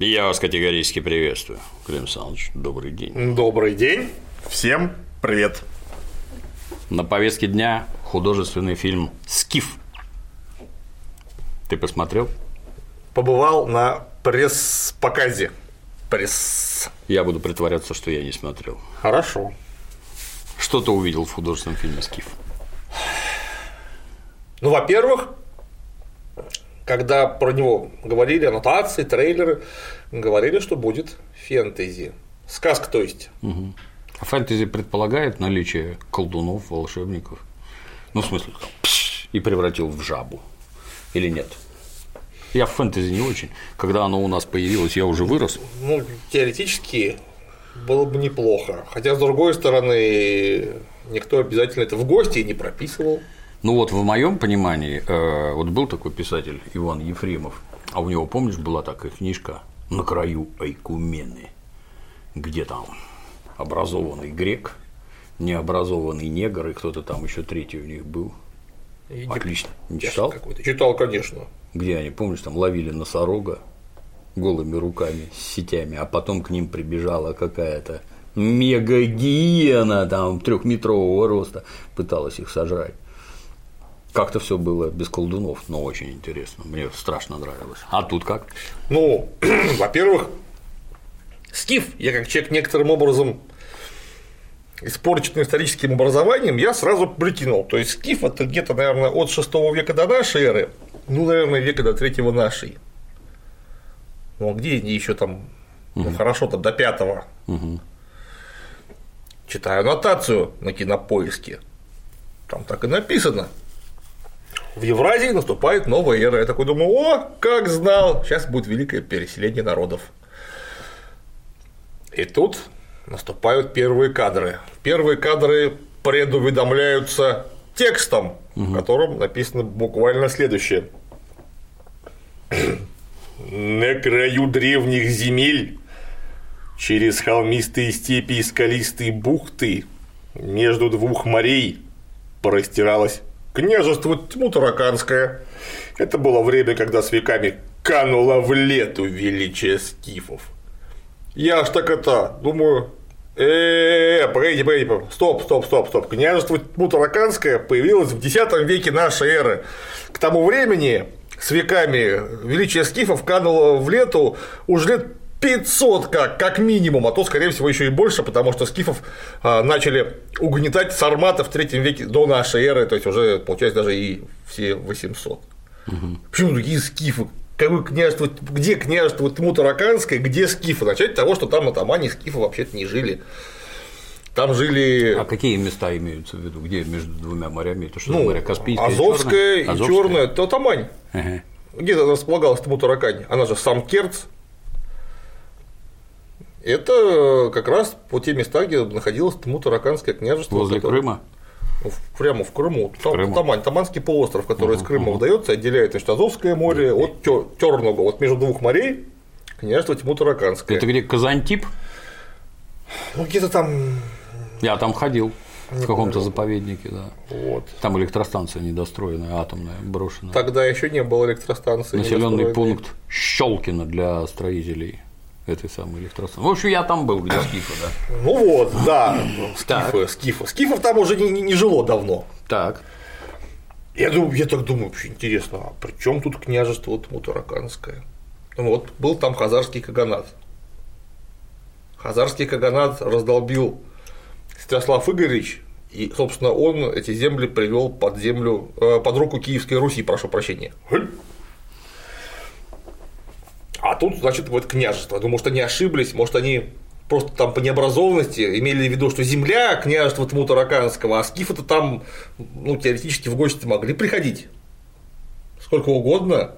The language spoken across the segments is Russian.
Я вас категорически приветствую. Клим Александрович, добрый день. Добрый день. Всем привет. На повестке дня художественный фильм «Скиф». Ты посмотрел? Побывал на пресс-показе. Пресс. Я буду притворяться, что я не смотрел. Хорошо. Что ты увидел в художественном фильме «Скиф»? Ну, во-первых, когда про него говорили, аннотации, трейлеры, говорили, что будет фэнтези. Сказка, то есть. Угу. А фэнтези предполагает наличие колдунов, волшебников? Ну, в смысле, и превратил в жабу. Или нет? Я в фэнтези не очень. Когда оно у нас появилось, я уже вырос. Ну, теоретически было бы неплохо. Хотя, с другой стороны, никто обязательно это в гости не прописывал. Ну вот в моем понимании, э, вот был такой писатель Иван Ефремов, а у него, помнишь, была такая книжка «На краю Айкумены», где там образованный грек, необразованный негр, и кто-то там еще третий у них был. И Отлично. Не читал? Читал, конечно. Где они, помнишь, там ловили носорога голыми руками с сетями, а потом к ним прибежала какая-то мега-гиена там трехметрового роста, пыталась их сожрать. Как-то все было без колдунов, но очень интересно. Мне страшно нравилось. А тут как? Ну, во-первых, Скиф, я как человек некоторым образом испорченным историческим образованием, я сразу прикинул. То есть Скиф это где-то, наверное, от 6 века до нашей эры, ну, наверное, века до 3 нашей. Ну, а где они еще там, ну, хорошо, там до 5 Угу. Читаю аннотацию на кинопоиске. Там так и написано в Евразии наступает новая эра. Я такой думаю, о, как знал, сейчас будет великое переселение народов. И тут наступают первые кадры. Первые кадры предуведомляются текстом, угу. в котором написано буквально следующее. На краю древних земель, через холмистые степи и скалистые бухты, между двух морей простиралась Княжество тьму тараканское. Это было время, когда с веками кануло в лету величие скифов. Я аж так это, думаю, э, погодите, погодите, стоп, стоп, стоп, стоп. Княжество тьму тараканское появилось в X веке нашей эры. К тому времени с веками величие скифов кануло в лету уже лет 500 как, как минимум, а то, скорее всего, еще и больше, потому что скифов а, начали угнетать сарматы в третьем веке до нашей эры, то есть уже, получается, даже и все 800. Угу. Почему такие скифы? Какое княжество, где княжество Тмутараканское, где скифы? Начать с того, что там атамане скифы вообще-то не жили. Там жили. А какие места имеются в виду? Где между двумя морями? Это что ну, море? Каспийское Азовское и Черное? Это Тамань. Ага. Где располагалась Тмутаракань? Она же сам Керц. Это как раз по те места, где находилось Тмутараканское княжество. Возле которое... Крыма? Прямо в Крыму. Там Крыму. Тамань, Таманский полуостров, который Угу, из Крыма выдается, отделяет значит, Азовское море от Черного. Вот между двух морей княжество Тимутараканское. Это где Казантип? Ну, где-то там. Я там ходил. В каком-то заповеднике, да. Вот. Там электростанция недостроенная, атомная, брошенная. Тогда еще не было электростанции. Населенный пункт Щелкино для строителей этой самой электростанции. В общем, я там был, где скифы, да. Ну вот, да, Так. скифы, скифы. Скифов там уже не, не- не жило давно. Так. Я, думаю, я так думаю, вообще интересно, а при чем тут княжество Тмутараканское? Ну вот, был там хазарский каганат. Хазарский каганат раздолбил Святослав Игоревич, и, собственно, он эти земли привел под землю, э, под руку Киевской Руси, прошу прощения. А тут, значит, вот княжество. Ну, может, они ошиблись, может, они просто там по необразованности имели в виду, что земля княжества Тмутараканского, а скифы-то там, ну, теоретически в гости могли приходить сколько угодно.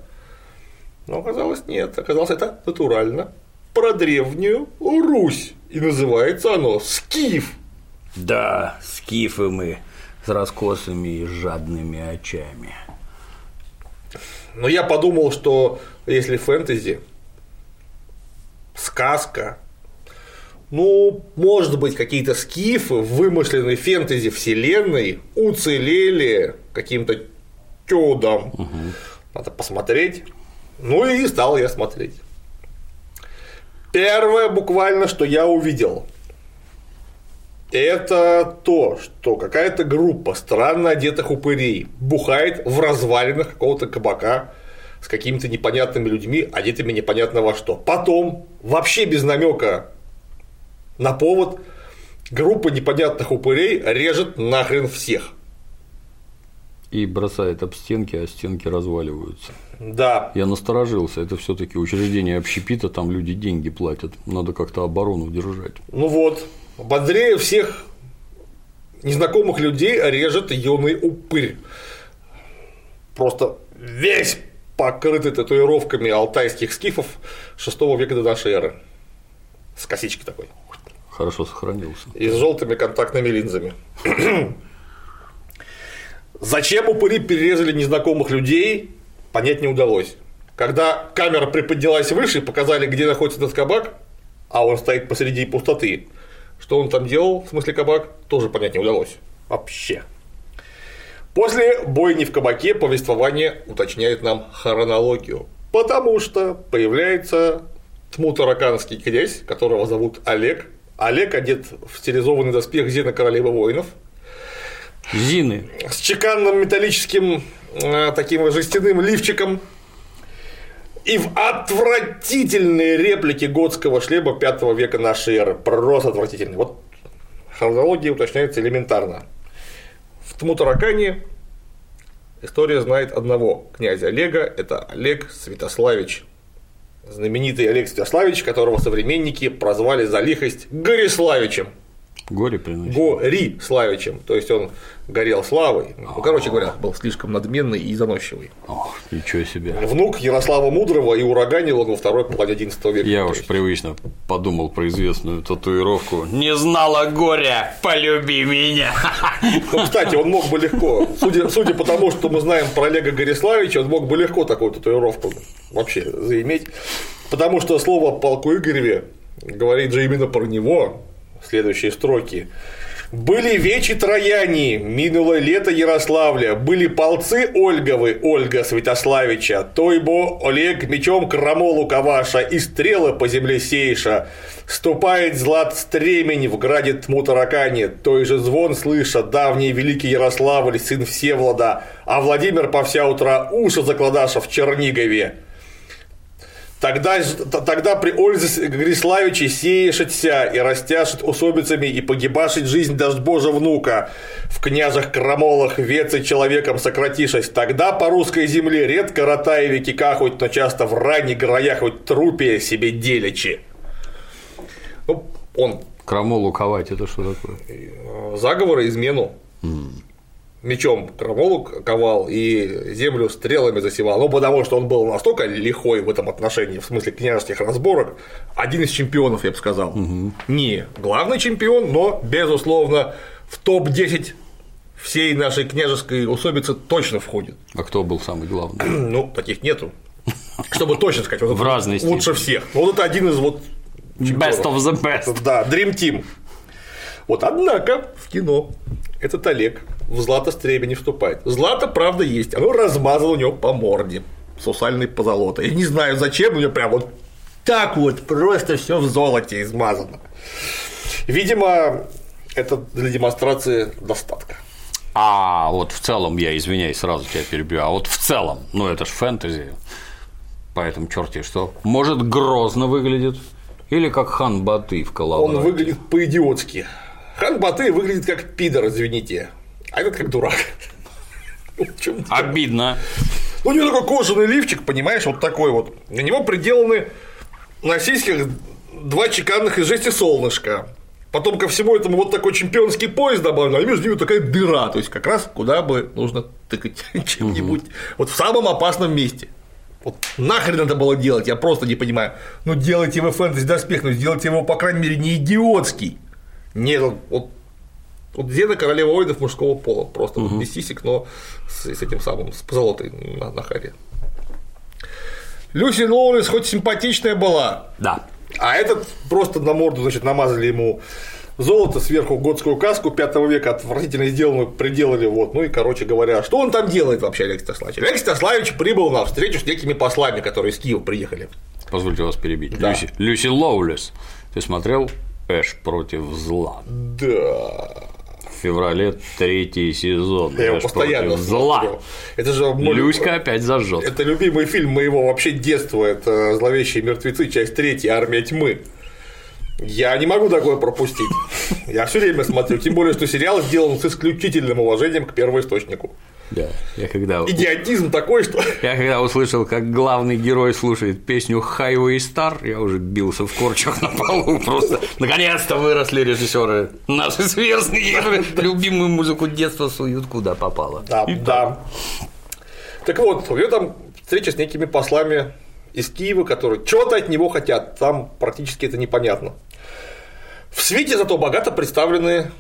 Но оказалось нет, оказалось это натурально про древнюю Русь. И называется оно Скиф. Да, скифы мы с раскосыми и жадными очами. Но я подумал, что если фэнтези, сказка, ну, может быть, какие-то скифы в вымышленной фэнтези вселенной уцелели каким-то чудом. Надо посмотреть. Ну и стал я смотреть. Первое буквально, что я увидел, это то, что какая-то группа странно одетых упырей бухает в развалинах какого-то кабака с какими-то непонятными людьми, одетыми непонятно во что. Потом, вообще без намека на повод, группа непонятных упырей режет нахрен всех. И бросает об стенки, а стенки разваливаются. Да. Я насторожился, это все-таки учреждение общепита, там люди деньги платят, надо как-то оборону держать. Ну вот, бодрее всех незнакомых людей режет юный упырь. Просто весь покрытый татуировками алтайских скифов 6 века до нашей эры. С косичкой такой. Хорошо сохранился. И с желтыми контактными линзами. Зачем упыри перерезали незнакомых людей, понять не удалось. Когда камера приподнялась выше, показали, где находится этот кабак, а он стоит посреди пустоты. Что он там делал, в смысле кабак, тоже понять не удалось. Вообще. После бойни в кабаке повествование уточняет нам хронологию. Потому что появляется тмутараканский князь, которого зовут Олег. Олег одет в стилизованный доспех Зена королевы воинов. Зины. С чеканным металлическим э, таким жестяным лифчиком. И в отвратительные реплики готского шлема 5 века нашей эры. Просто отвратительные. Вот хронология уточняется элементарно. В Тмутаракане история знает одного князя Олега, это Олег Святославич. Знаменитый Олег Святославич, которого современники прозвали за лихость Гориславичем. Горе приносит. Гори Славичем, то есть он горел славой. Ну, короче говоря, был слишком надменный и заносчивый. Ох, ничего себе. Внук Ярослава Мудрого и ураганил он во второй половине XI века. Я уж привычно подумал про известную татуировку. Не знала горя, полюби меня. Ну, кстати, он мог бы легко, судя, судя по тому, что мы знаем про Олега Гориславича, он мог бы легко такую татуировку вообще заиметь, потому что слово полку Игореве говорит же именно про него, следующие строки. Были вечи Трояне, минуло лето Ярославля, были полцы Ольговы, Ольга Святославича, Тойбо Олег мечом крамолу Каваша и стрелы по земле сеиша. Ступает злат стремень в граде тму таракане, той же звон слыша, давний великий Ярославль, сын Всевлада, а Владимир по вся утра уши закладаша в Чернигове. Тогда, тогда при Ользе Гриславиче сеешься и растяшет усобицами и погибашить жизнь дождь Божа внука. В княжах крамолах вецы человеком сократишась. Тогда по русской земле редко ротаевики кахают, но часто в ране гроях хоть трупе себе делячи. Ну, он Крамолу ковать, это что такое? заговор и измену. Мечом крамолу ковал и землю стрелами засевал. Ну, потому что он был настолько лихой в этом отношении, в смысле княжеских разборок, один из чемпионов, я бы сказал. Не главный чемпион, но, безусловно, в топ-10 всей нашей княжеской усобицы точно входит. А кто был самый главный? Ну, таких нету. Чтобы точно сказать, вот В разной лучше всех. Ну, Вот это один из вот Best of the best. да, Dream Team. Вот, однако, в кино этот Олег в Злато Стреме не вступает. Злато, правда, есть. Оно размазало у него по морде сусальной позолотой. Я не знаю, зачем, у него прям вот так вот просто все в золоте измазано. Видимо, это для демонстрации достатка. А вот в целом, я извиняюсь, сразу тебя перебью, а вот в целом, ну это ж фэнтези, поэтому черти что, может грозно выглядит, или как хан Баты в Он Калаврате. выглядит по-идиотски. Хан Баты выглядит как пидор, извините. А этот как дурак. Ну? Обидно. Ну, у него такой кожаный лифчик, понимаешь, вот такой вот. На него приделаны на сиськах два чеканных из жести солнышка. Потом ко всему этому вот такой чемпионский пояс добавлен, а между ними такая дыра, то есть как раз куда бы нужно тыкать чем-нибудь. Вот в самом опасном месте. Вот нахрен надо было делать, я просто не понимаю. Ну делайте вы фэнтези доспех, ну сделайте его, по крайней мере, не идиотский. Нет, вот, вот, Зена королева воинов мужского пола, просто вот без сисек, но с, с этим самым, с позолотой на, на харе. Люси Лоуренс хоть симпатичная была, Да. а этот просто на морду, значит, намазали ему золото сверху готскую каску 5 века, отвратительно сделанную, приделали, вот, ну и, короче говоря, что он там делает вообще, Олег Стаславич? Олег Стаславич прибыл на встречу с некими послами, которые из Киева приехали. Позвольте вас перебить. Да. Люси, Люси Лоулес. Ты смотрел Эш против зла? Да. В феврале третий сезон. Я его постоянно зла. Это же мой- Люська опять зажжет. Это любимый фильм моего вообще детства. Это «Зловещие мертвецы», часть третья, «Армия тьмы». Я не могу такое пропустить. Я все время смотрю. Тем более, что сериал сделан с исключительным уважением к первоисточнику. Да. Я когда, Идиотизм такой, что я когда услышал, как главный герой слушает песню Highway Star, я уже бился в корчах на полу. Просто наконец-то выросли режиссеры наши сверстные, любимую музыку детства суют куда попало. Да, И да. Так вот, у него там встреча с некими послами из Киева, которые что-то от него хотят. Там практически это непонятно. В свете зато богато представлены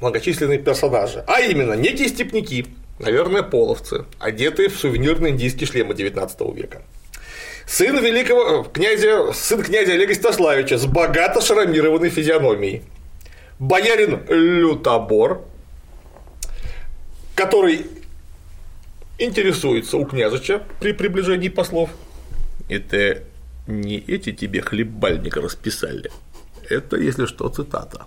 многочисленные персонажи. А именно, некие степняки, наверное, половцы, одетые в сувенирные индийские шлемы 19 века. Сын великого э, князя, сын князя Олега Стаславича с богато шрамированной физиономией. Боярин Лютобор, который интересуется у княжича при приближении послов. Это не эти тебе хлебальник расписали. Это, если что, цитата.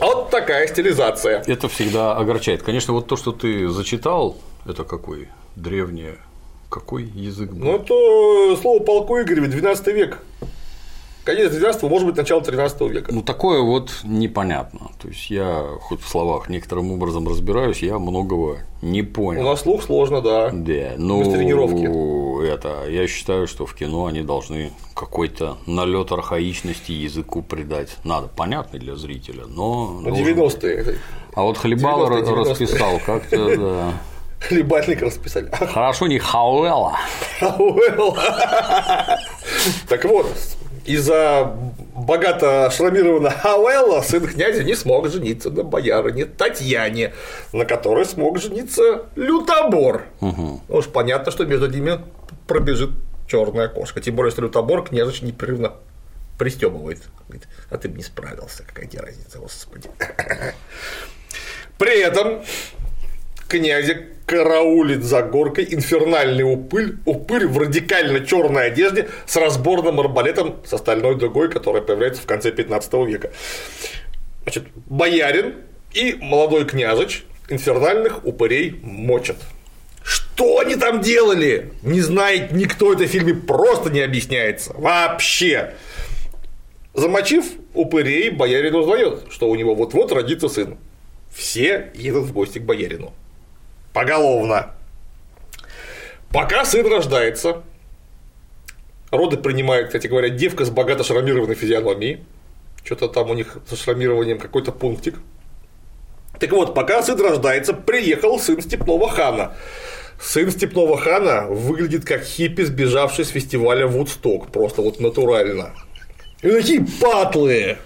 Вот такая стилизация. Это всегда огорчает. Конечно, вот то, что ты зачитал, это какой древнее, какой язык был? Ну, это слово полку Игореве, 12 век. Конец 12 может быть, начало 13 века. Ну, такое вот непонятно. То есть я хоть в словах некоторым образом разбираюсь, я многого не У понял. нас слух сложно, да. Да, ну, Без тренировки. это, я считаю, что в кино они должны какой-то налет архаичности языку придать. Надо, понятно для зрителя, но. Ну, должен быть. 90-е. А вот Хлебало 90-е, 90-е. расписал как-то, да. Хлебальник расписали. Хорошо не Хауэлла. Хауэлл. Так вот, из-за богато шрамированного Хауэлла сын князя не смог жениться на боярине Татьяне, на которой смог жениться Лютобор. Ну Уж понятно, что между ними пробежит черная кошка. Тем более, что Лютобор княжич непрерывно пристебывает. Говорит, а ты бы не справился, какая тебе разница, господи. При этом князя караулит за горкой инфернальный упырь, упырь в радикально черной одежде с разборным арбалетом с остальной дугой, которая появляется в конце 15 века. Значит, боярин и молодой княжич инфернальных упырей мочат. Что они там делали? Не знает никто это в фильме, просто не объясняется. Вообще. Замочив упырей, боярин узнает, что у него вот-вот родится сын. Все едут в гости к боярину. Поголовно. Пока сын рождается, роды принимает, кстати говоря, девка с богато шрамированной физиономией. Что-то там у них со шрамированием какой-то пунктик. Так вот, пока сын рождается, приехал сын степного хана. Сын степного хана выглядит как хиппи, сбежавший с фестиваля Вудсток, просто вот натурально. И такие патлы.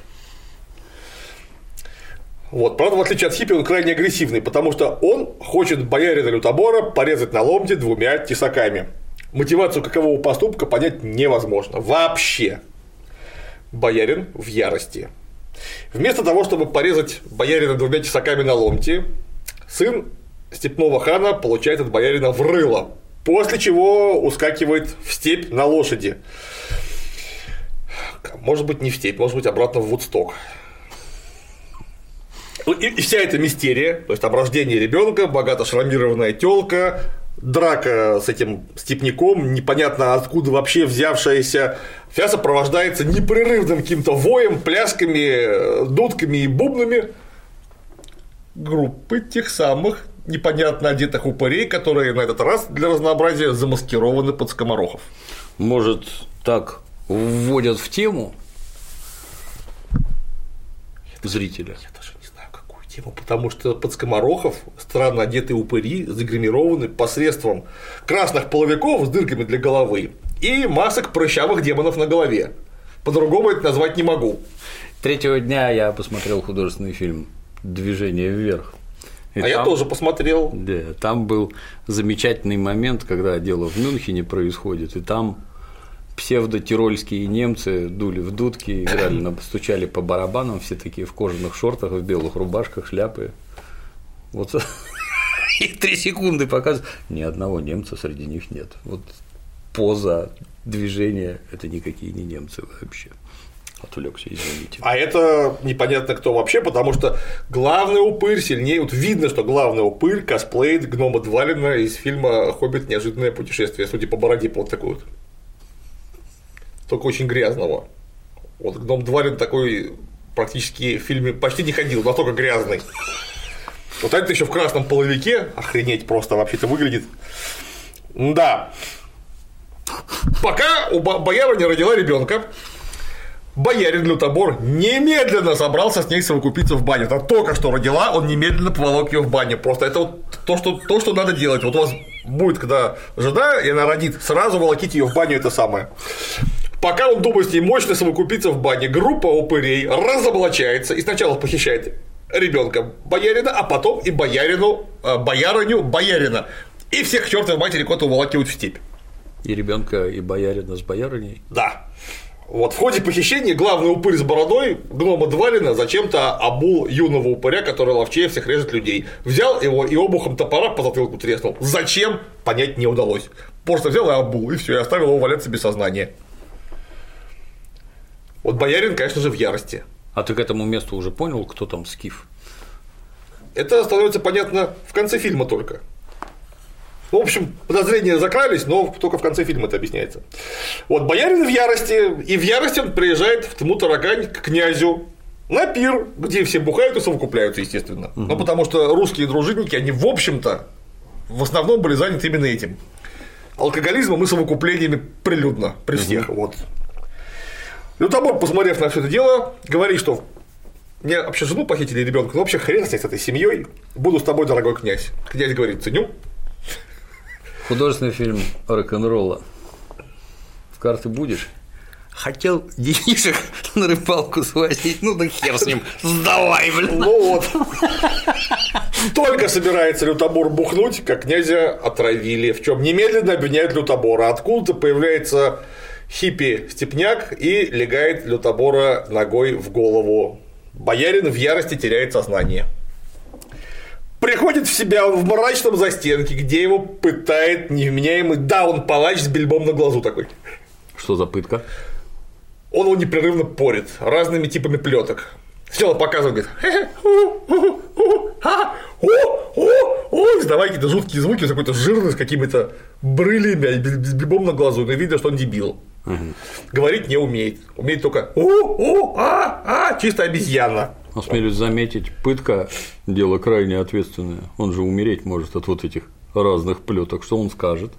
Вот, правда, в отличие от хиппи, он крайне агрессивный, потому что он хочет боярина Лютобора порезать на ломте двумя тесаками. Мотивацию какового поступка понять невозможно. Вообще. Боярин в ярости. Вместо того, чтобы порезать боярина двумя тесаками на ломте, сын степного хана получает от боярина в рыло, после чего ускакивает в степь на лошади. Может быть, не в степь, может быть, обратно в Вудсток. Ну, И, и вся эта мистерия, то есть там рождение ребенка, богато шрамированная телка, драка с этим степняком, непонятно откуда вообще взявшаяся, вся сопровождается непрерывным каким-то воем, плясками, дудками и бубнами группы тех самых непонятно одетых упырей, которые на этот раз для разнообразия замаскированы под скоморохов. Может, так вводят в тему зрителя. Я даже тему, потому что под скоморохов странно одетые упыри загримированы посредством красных половиков с дырками для головы и масок прыщавых демонов на голове. По-другому это назвать не могу. Третьего дня я посмотрел художественный фильм «Движение вверх». И а я там- тоже посмотрел. Да, там был замечательный момент, когда дело в Мюнхене происходит, и там псевдо-тирольские немцы дули в дудки, играли, стучали по барабанам, все такие в кожаных шортах, в белых рубашках, шляпы. Вот И три секунды показывают. Ни одного немца среди них нет. Вот поза, движение – это никакие не немцы вообще. Отвлекся, извините. А это непонятно кто вообще, потому что главный упырь сильнее. Вот видно, что главный упырь косплеит гнома Двалина из фильма Хоббит. Неожиданное путешествие, судя по бороде, вот такой вот. Только очень грязного. Вот гном Двалин такой практически в фильме почти не ходил, настолько грязный. Вот это еще в красном половике, охренеть просто вообще-то выглядит. Да. Пока у бояра не родила ребенка, Боярин Лютобор немедленно собрался с ней совокупиться в баню. Она только что родила, он немедленно поволок ее в баню. Просто это вот то, что, то, что надо делать. Вот у вас будет, когда жена, и она родит, сразу волоките ее в баню, это самое. Пока он думает с ней мощно совокупиться в бане, группа упырей разоблачается и сначала похищает ребенка боярина, а потом и боярину, э, боярыню боярина. И всех к чертовой матери кота уволакивают в степь. И ребенка, и боярина с боярыней. Да. Вот в ходе похищения главный упырь с бородой гнома Двалина зачем-то обул юного упыря, который ловчее всех режет людей. Взял его и обухом топора по затылку треснул. Зачем? Понять не удалось. Просто взял и обул, и все, и оставил его валяться без сознания. Вот боярин, конечно же, в ярости. А ты к этому месту уже понял, кто там скиф? Это становится понятно в конце фильма только. Ну, в общем, подозрения закрались, но только в конце фильма это объясняется. Вот боярин в ярости, и в ярости он приезжает в Тмутарагань к князю на пир, где все бухают и совокупляются, естественно. Угу. Ну, потому что русские дружинники, они, в общем-то, в основном были заняты именно этим. Алкоголизмом и совокуплениями прилюдно при всех. Угу. Вот. Лютобор, посмотрев на все это дело, говорит, что мне вообще жену похитили ребенка, ну вообще хрен с этой семьей, буду с тобой, дорогой князь. Князь говорит, ценю, Художественный фильм рок-н-ролла. В карты будешь? Хотел денежек на рыбалку свозить, ну да хер с ним, сдавай, блин. Ну вот. Только собирается лютобор бухнуть, как князя отравили, в чем немедленно обвиняют лютобора. Откуда-то появляется хиппи-степняк и легает лютобора ногой в голову. Боярин в ярости теряет сознание. Приходит в себя он в мрачном застенке, где его пытает невменяемый даун-палач с бельбом на глазу такой. Что за пытка? Он его непрерывно порит разными типами плеток. Сначала показывает, говорит, издавая какие-то жуткие звуки, какой-то жирный, с какими-то брылями, с бельбом на глазу, но видно, что он дебил. Угу. Говорить не умеет. Умеет только у, у, а, а, чисто обезьяна. Осмелюсь заметить, пытка – дело крайне ответственное. Он же умереть может от вот этих разных плеток. Что он скажет,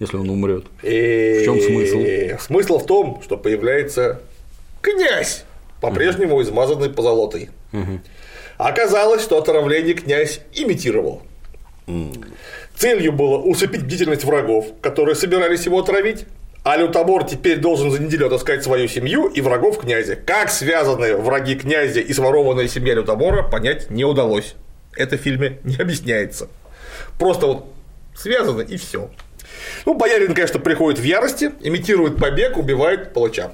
если он умрет? В чем смысл? Смысл в том, что появляется князь, по-прежнему измазанный позолотой. Оказалось, что отравление князь имитировал. Целью было усыпить бдительность врагов, которые собирались его отравить, а Лютобор теперь должен за неделю отыскать свою семью и врагов князя. Как связаны враги князя и сворованная семья Лютобора, понять не удалось. Это в фильме не объясняется. Просто вот связаны и все. Ну, боярин, конечно, приходит в ярости, имитирует побег, убивает палача.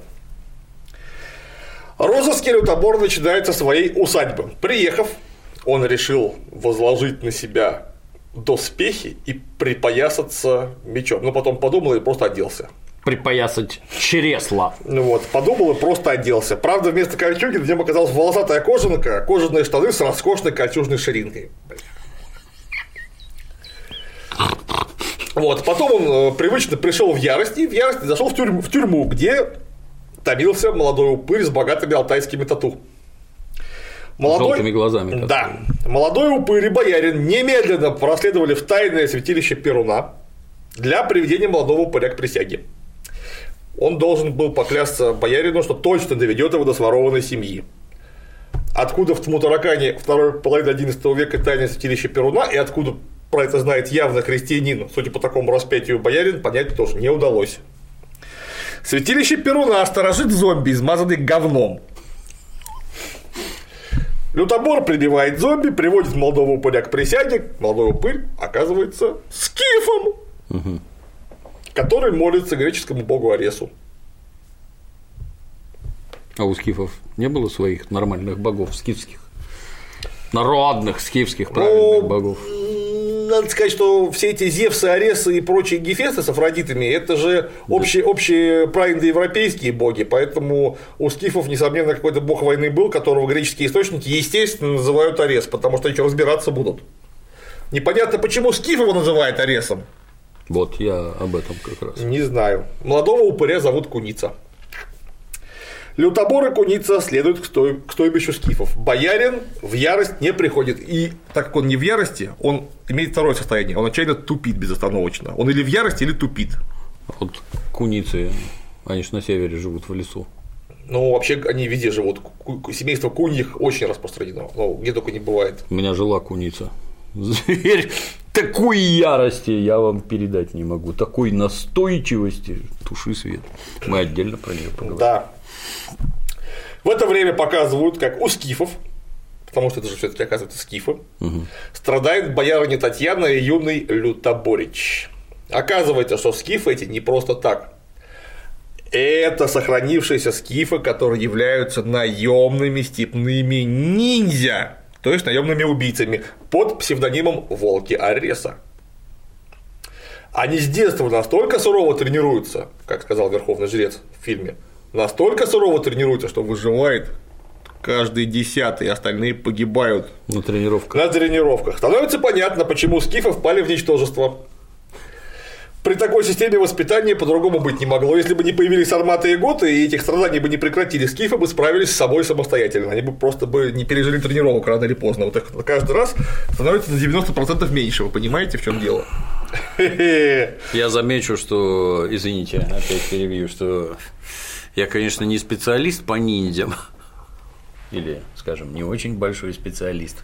Розовский Лютобор начинает со своей усадьбы. Приехав, он решил возложить на себя доспехи и припоясаться мечом. Но потом подумал и просто оделся припоясать чресла. Ну вот, подумал и просто оделся. Правда, вместо кольчуги на нем оказалась волосатая кожанка, кожаные штаны с роскошной кольчужной ширинкой. Вот, потом он э, привычно пришел в ярость и в ярости зашел в тюрьму, в тюрьму, где томился молодой упырь с богатыми алтайскими тату. Молодой... Желтыми глазами. Которые. Да. Молодой упырь и боярин немедленно проследовали в тайное святилище Перуна для приведения молодого упыря к присяге он должен был поклясться боярину, что точно доведет его до сворованной семьи. Откуда в Тмутаракане второй половины XI века тайное святилище Перуна, и откуда про это знает явно христианин, судя по такому распятию боярин, понять тоже не удалось. Святилище Перуна сторожит зомби, измазанный говном. Лютобор прибивает зомби, приводит молодого упыря к присяге, молодой упырь оказывается скифом. Угу который молится греческому богу Аресу. А у скифов не было своих нормальных богов скифских? Народных скифских правильных ну, богов? надо сказать, что все эти Зевсы, Аресы и прочие Гефесты с Афродитами – это же общие, общие праиндоевропейские боги, поэтому у скифов, несомненно, какой-то бог войны был, которого греческие источники, естественно, называют Арес, потому что еще разбираться будут. Непонятно, почему скиф его называет Аресом. Вот я об этом как раз. Не знаю. Молодого упыря зовут Куница. Лютобор и Куница следуют к, стой, к стойбищу скифов. Боярин в ярость не приходит. И так как он не в ярости, он имеет второе состояние. Он отчаянно тупит безостановочно. Он или в ярости, или тупит. Вот куницы, они же на севере живут в лесу. Ну, вообще они везде живут. Семейство куньих очень распространено. Ну, где только не бывает. У меня жила куница. Зверь такой ярости я вам передать не могу, такой настойчивости, туши свет. Мы отдельно про нее поговорим. Да. В это время показывают, как у скифов, потому что это же все-таки оказывается скифы, угу. страдает боярыня Татьяна и юный Лютоборич. Оказывается, что скифы эти не просто так. Это сохранившиеся скифы, которые являются наемными степными ниндзя то есть наемными убийцами, под псевдонимом Волки Ареса. Они с детства настолько сурово тренируются, как сказал верховный жрец в фильме, настолько сурово тренируются, что выживает каждый десятый, остальные погибают. На тренировках. На тренировках. Становится понятно, почему скифы впали в ничтожество при такой системе воспитания по-другому быть не могло. Если бы не появились арматы и готы, и этих страданий бы не прекратили, скифы бы справились с собой самостоятельно. Они бы просто бы не пережили тренировок рано или поздно. Вот их каждый раз становится на 90% меньше. Вы понимаете, в чем дело? Я замечу, что, извините, опять перебью, что я, конечно, не специалист по ниндзям, или, скажем, не очень большой специалист,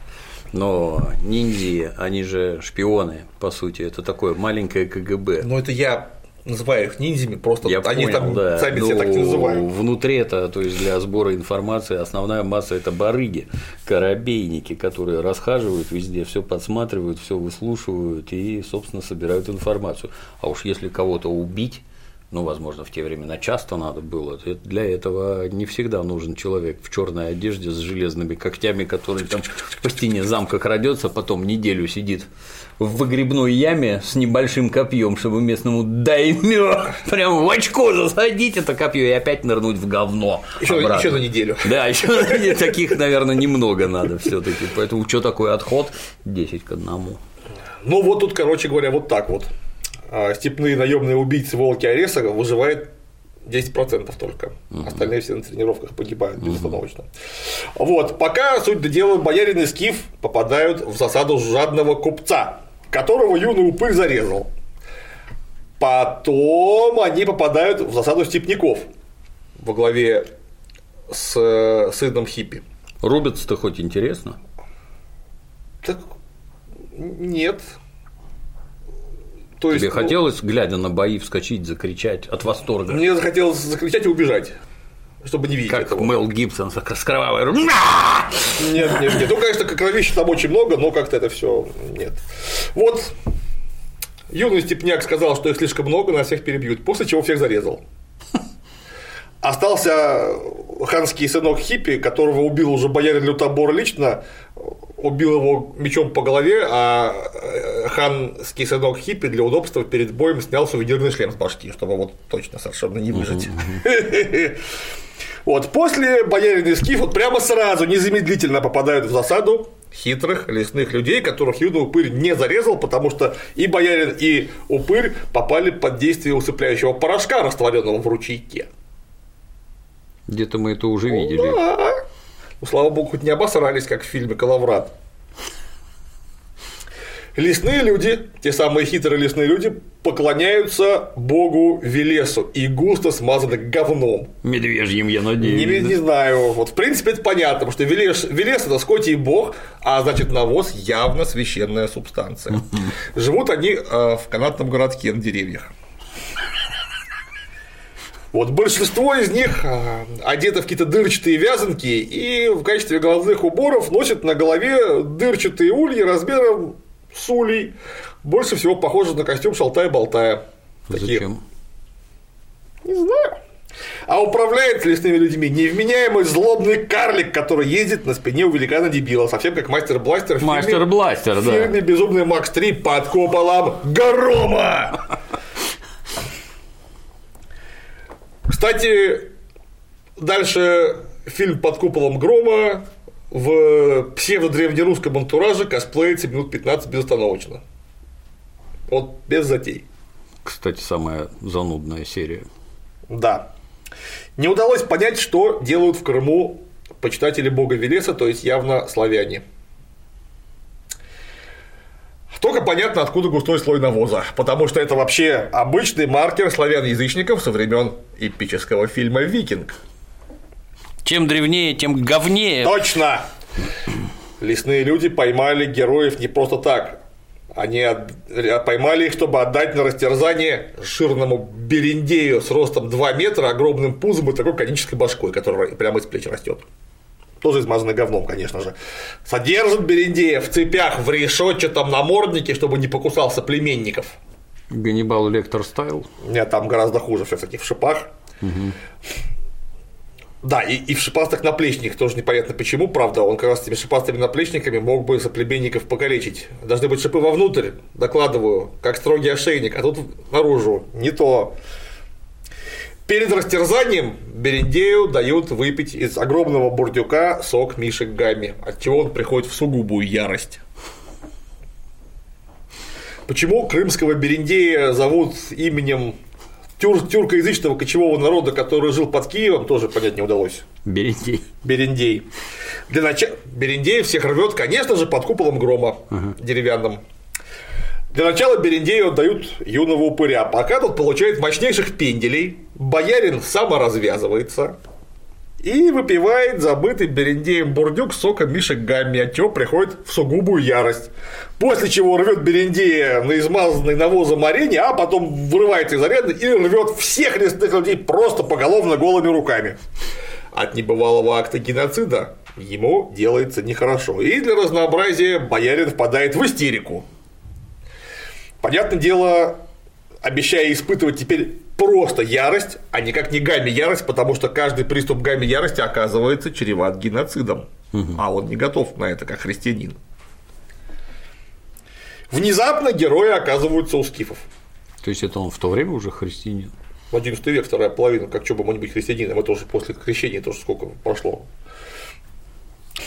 но ниндзя, они же шпионы, по сути, это такое маленькое КГБ. Ну, это я называю их ниндзями, просто я они понял, там да. сами ну, себя так не называют. Внутри это, то есть для сбора информации основная масса это барыги, корабейники, которые расхаживают везде, все подсматривают, все выслушивают и, собственно, собирают информацию. А уж если кого-то убить, ну, возможно, в те времена часто надо было. Для этого не всегда нужен человек в черной одежде с железными когтями, который там по стене замка крадется, потом неделю сидит в выгребной яме с небольшим копьем, чтобы местному даймё прям в очко засадить это копье и опять нырнуть в говно. Еще, еще на неделю. Да, еще на неделю. Таких, наверное, немного надо все-таки. Поэтому что такое отход? 10 к одному. Ну вот тут, короче говоря, вот так вот. А, степные наемные убийцы волки Ареса выживает 10% только. Угу. Остальные все на тренировках погибают безостановочно. Угу. Вот, пока, суть до дела, боярин и скиф попадают в засаду жадного купца, которого юный упырь зарезал. Потом они попадают в засаду степняков во главе с э, сыном хиппи. Рубятся-то хоть интересно? Так нет. То есть, Тебе хотелось, глядя на бои, вскочить, закричать от восторга? Мне захотелось закричать и убежать чтобы не видеть как этого. Мел Гибсон с кровавой Нет, нет, нет. Ну, конечно, кровища там очень много, но как-то это все нет. Вот юный степняк сказал, что их слишком много, нас всех перебьют, после чего всех зарезал. Остался ханский сынок Хиппи, которого убил уже боярин Лютобор лично, убил его мечом по голове, а э, ханский сынок Хиппи для удобства перед боем снял сувенирный шлем с башки, чтобы вот точно совершенно не выжить. Вот, после боярин и скиф вот прямо сразу, незамедлительно попадают в засаду хитрых лесных людей, которых юный упырь не зарезал, потому что и боярин, и упырь попали под действие усыпляющего порошка, растворенного в ручейке. Где-то мы это уже видели. Да. Ну, слава богу, хоть не обосрались, как в фильме Калаврат. Лесные люди, те самые хитрые лесные люди, поклоняются богу Велесу и густо смазаны говном. Медвежьим, я надеюсь. Не, не знаю. Вот, в принципе, это понятно, потому что Велес, Велес – это скотий бог, а значит, навоз явно священная субстанция. Живут они э, в канатном городке на деревьях. Вот большинство из них а, одеты в какие-то дырчатые вязанки и в качестве головных уборов носят на голове дырчатые ульи размером с улей. Больше всего похоже на костюм шалтая-болтая. Зачем? Не знаю. А управляет лесными людьми невменяемый злобный карлик, который ездит на спине у великана дебила, совсем как мастер Бластер в Мастер Бластер, в да. фильме Безумный Макс 3 под куполом Грома. Кстати, дальше фильм под куполом Грома в псевдо-древнерусском антураже косплеится минут 15 безостановочно. Вот без затей. Кстати, самая занудная серия. Да. Не удалось понять, что делают в Крыму почитатели бога Велеса, то есть явно славяне. Только понятно, откуда густой слой навоза, потому что это вообще обычный маркер славян-язычников со времен эпического фильма «Викинг». Чем древнее, тем говнее. Точно! Лесные люди поймали героев не просто так. Они от- поймали их, чтобы отдать на растерзание жирному бериндею с ростом 2 метра, огромным пузом и такой конической башкой, которая прямо из плеч растет. Тоже измазанный говном, конечно же. Содержат бериндея в цепях в решетчатом наморднике, чтобы не покусал соплеменников. Ганнибал Лектор стайл. Нет, там гораздо хуже все таки в шипах. Да, и, и в шипастых наплечниках тоже непонятно почему, правда, он как раз с этими шипастыми наплечниками мог бы соплеменников покалечить. Должны быть шипы вовнутрь, докладываю, как строгий ошейник, а тут наружу, не то. Перед растерзанием Берендею дают выпить из огромного бурдюка сок Мишек Гамми, от чего он приходит в сугубую ярость. Почему крымского Берендея зовут именем тюр- тюркоязычного кочевого народа, который жил под Киевом, тоже понять не удалось. Берите. Берендей. Для начала Берендей всех рвет, конечно же, под куполом грома деревянным. Для начала Берендею отдают юного упыря, пока тот получает мощнейших пенделей, боярин саморазвязывается и выпивает забытый Берендеем бурдюк сока Мишек Гамми, от чего приходит в сугубую ярость. После чего рвет Берендея на измазанной навозом арене, а потом вырывается из арены и рвет всех лесных людей просто поголовно голыми руками. От небывалого акта геноцида ему делается нехорошо. И для разнообразия боярин впадает в истерику. Понятное дело, обещая испытывать теперь просто ярость, а никак не гамми ярость, потому что каждый приступ гамми ярости оказывается чреват геноцидом. А он не готов на это, как христианин. Внезапно герои оказываются у скифов. То есть это он в то время уже христианин. 11 век, вторая половина, как что бы не быть христианином, это уже после крещения тоже сколько прошло.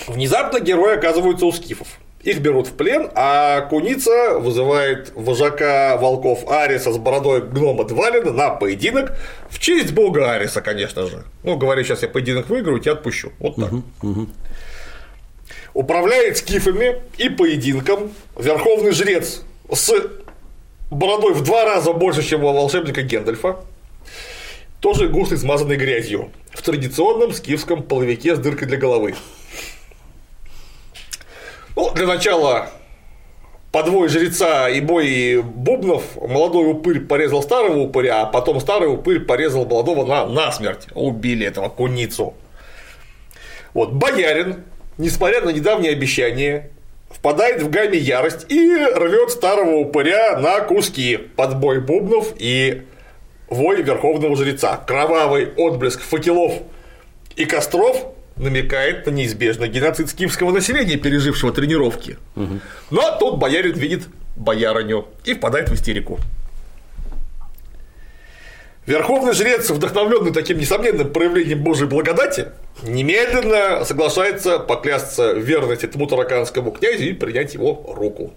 Внезапно герои оказываются у скифов. Их берут в плен, а Куница вызывает вожака волков Ариса с бородой гнома Двалина на поединок в честь бога Ариса, конечно же. Ну, говорю, сейчас я поединок выиграю, тебя отпущу. Вот так. Управляет скифами и поединком верховный жрец с бородой в два раза больше, чем у волшебника Гендальфа, тоже густо измазанный грязью, в традиционном скифском половике с дыркой для головы. Ну, для начала подвой жреца и бой бубнов молодой упырь порезал старого упыря, а потом старый упырь порезал молодого на, насмерть. Убили этого куницу. Вот, боярин, несмотря на недавнее обещание, впадает в гамме ярость и рвет старого упыря на куски под бой бубнов и вой верховного жреца. Кровавый отблеск факелов и костров намекает на неизбежный геноцид скифского населения, пережившего тренировки. Но тут боярин видит боярыню и впадает в истерику. Верховный жрец, вдохновленный таким несомненным проявлением Божьей благодати, немедленно соглашается поклясться в верности тому тараканскому князю и принять его руку.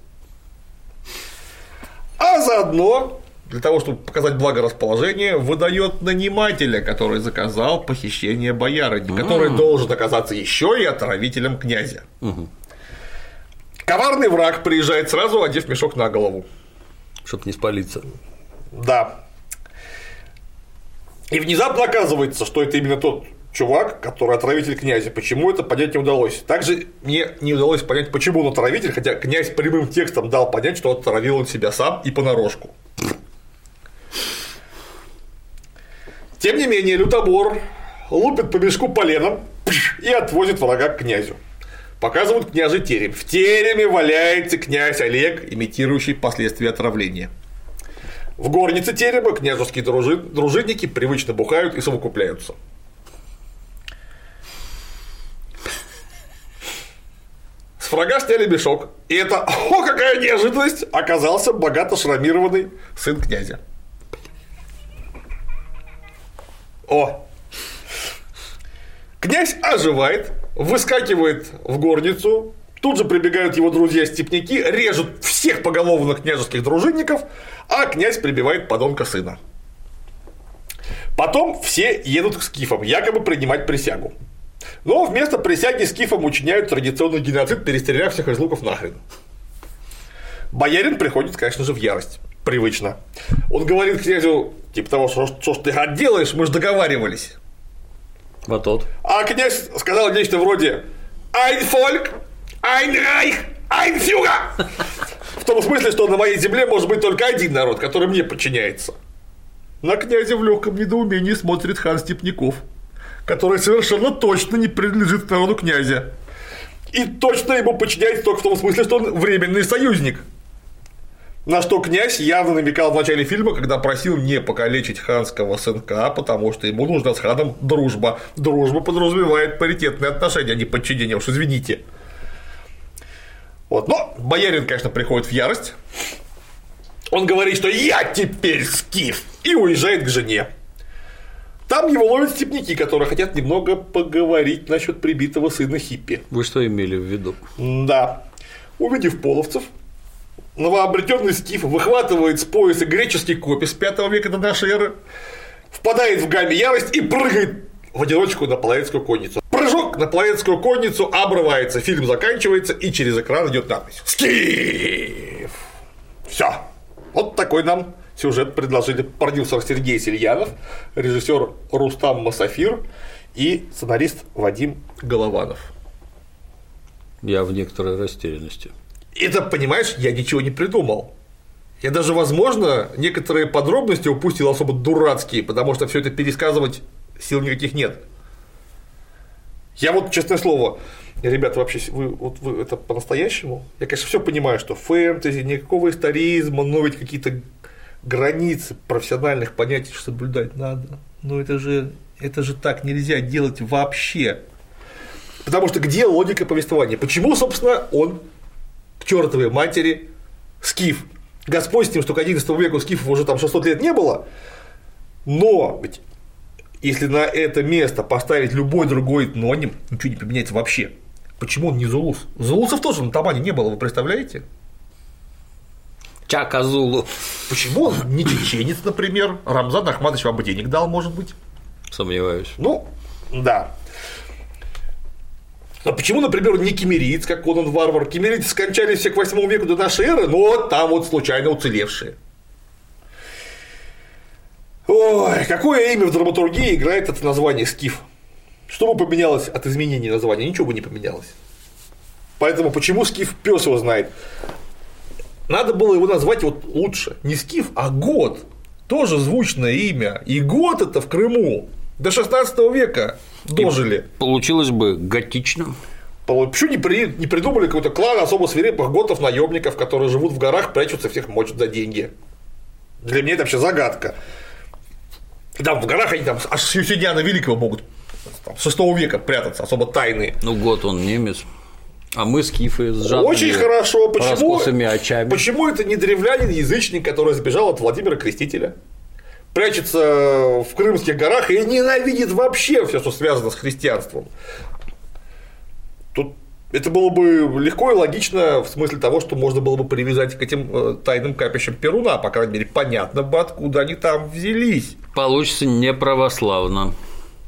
А заодно, для того, чтобы показать благорасположение, выдает нанимателя, который заказал похищение боярыни, который должен оказаться еще и отравителем князя. Коварный враг приезжает сразу, одев мешок на голову. Чтоб не спалиться. Да. И внезапно оказывается, что это именно тот чувак, который отравитель князя. Почему это понять не удалось? Также мне не удалось понять, почему он отравитель, хотя князь прямым текстом дал понять, что отравил он себя сам и понарошку. Тем не менее, лютобор лупит по мешку поленом и отвозит врага к князю. Показывают княжий терем. В тереме валяется князь Олег, имитирующий последствия отравления. В горнице терема княжеские дружи- дружинники привычно бухают и совокупляются. С врага сняли мешок, и это, о, какая неожиданность, оказался богато шрамированный сын князя. О! Князь оживает, выскакивает в горницу, тут же прибегают его друзья-степняки, режут всех поголовно княжеских дружинников, а князь прибивает подонка сына. Потом все едут к скифам, якобы принимать присягу. Но вместо присяги скифам учиняют традиционный геноцид, перестреляв всех из луков нахрен. Боярин приходит, конечно же, в ярость. Привычно. Он говорит князю, типа того, что, что ты гад делаешь, мы же договаривались. Вот тот. А князь сказал нечто вроде «Ein Volk, ein Reich, ein Führer!» В том смысле, что на моей земле может быть только один народ, который мне подчиняется. На князя в легком недоумении смотрит хан Степняков, который совершенно точно не принадлежит к народу князя. И точно ему подчиняется только в том смысле, что он временный союзник. На что князь явно намекал в начале фильма, когда просил не покалечить ханского сынка, потому что ему нужна с ханом дружба. Дружба подразумевает паритетные отношения, а не подчинение, уж извините. Вот. Но боярин, конечно, приходит в ярость. Он говорит, что я теперь скиф, и уезжает к жене. Там его ловят степняки, которые хотят немного поговорить насчет прибитого сына Хиппи. Вы что имели в виду? Да. Увидев половцев, новообретенный скиф выхватывает с пояса греческий копий с 5 века до нашей эры, впадает в гамме ярость и прыгает в одиночку на половецкую конницу. Прыжок на половецкую конницу обрывается, фильм заканчивается, и через экран идет надпись «Скиф». Все. Вот такой нам сюжет предложили продюсер Сергей Сельянов, режиссер Рустам Масафир и сценарист Вадим Голованов. Я в некоторой растерянности. Это, понимаешь, я ничего не придумал. Я даже, возможно, некоторые подробности упустил особо дурацкие, потому что все это пересказывать сил никаких нет. Я вот, честное слово, ребята, вообще, вы, вот вы это по-настоящему? Я, конечно, все понимаю, что фэнтези, никакого историзма, но ведь какие-то границы профессиональных понятий соблюдать надо. Но это же, это же так нельзя делать вообще. Потому что где логика повествования? Почему, собственно, он к чертовой матери скиф? Господь с ним, что к 11 веку скифов уже там 600 лет не было, но ведь если на это место поставить любой другой этноним, ничего не поменяется вообще. Почему он не Зулус? Зулусов тоже на Тамане не было, вы представляете? Чаказулу. Почему он не чеченец, например? Рамзан Ахматович вам бы денег дал, может быть? Сомневаюсь. Ну, да. А почему, например, не кемериец, как Конан Варвар? Кемерийцы скончались все к 8 веку до нашей эры, но там вот случайно уцелевшие. Ой, какое имя в драматургии играет это название Скиф? Что бы поменялось от изменения названия? Ничего бы не поменялось. Поэтому почему Скиф пес его знает? Надо было его назвать вот лучше. Не Скиф, а Год. Тоже звучное имя. И Год это в Крыму. До 16 века дожили. Получилось бы готично. Почему не, при, не придумали какой-то клан особо свирепых готов-наемников, которые живут в горах, прячутся, всех мочат за деньги? Для меня это вообще загадка. Там в горах они там аж с Юсидиана Великого могут там, с 6 века прятаться, особо тайные. Ну, год он немец. А мы скифы с жадными Очень хорошо. Почему, очами. почему это не древлянин, язычник, который сбежал от Владимира Крестителя? Прячется в Крымских горах и ненавидит вообще все, что связано с христианством. Тут это было бы легко и логично в смысле того, что можно было бы привязать к этим э, тайным капищам Перуна, по крайней мере, понятно бы, откуда они там взялись. Получится неправославно.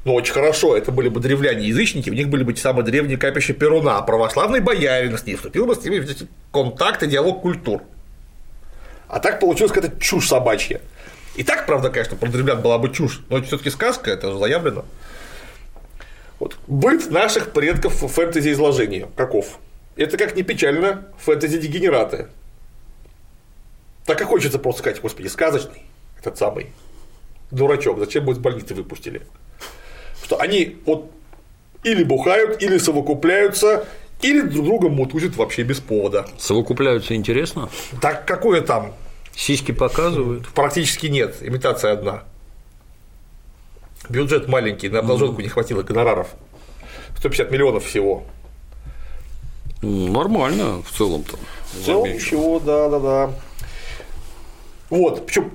Ну, очень хорошо, это были бы древляне-язычники, у них были бы те самые древние капища Перуна, а православный боярин с ним вступил бы с ними в эти контакты, диалог культур. А так получилась какая-то чушь собачья. И так, правда, конечно, про древлян была бы чушь, но это все таки сказка, это же заявлено. Вот. Быт наших предков в фэнтези-изложении каков? Это как не печально, фэнтези-дегенераты. Так и хочется просто сказать, господи, сказочный, этот самый дурачок, зачем мы из больницы выпустили? Что они вот или бухают, или совокупляются, или друг друга мутузят вообще без повода. Совокупляются интересно? Так какое там? Сиськи показывают? Практически нет, имитация одна. Бюджет маленький, на обнаженку не хватило гонораров. 150 миллионов всего. Нормально в целом-то. В целом ничего, да, да, да. Вот, причем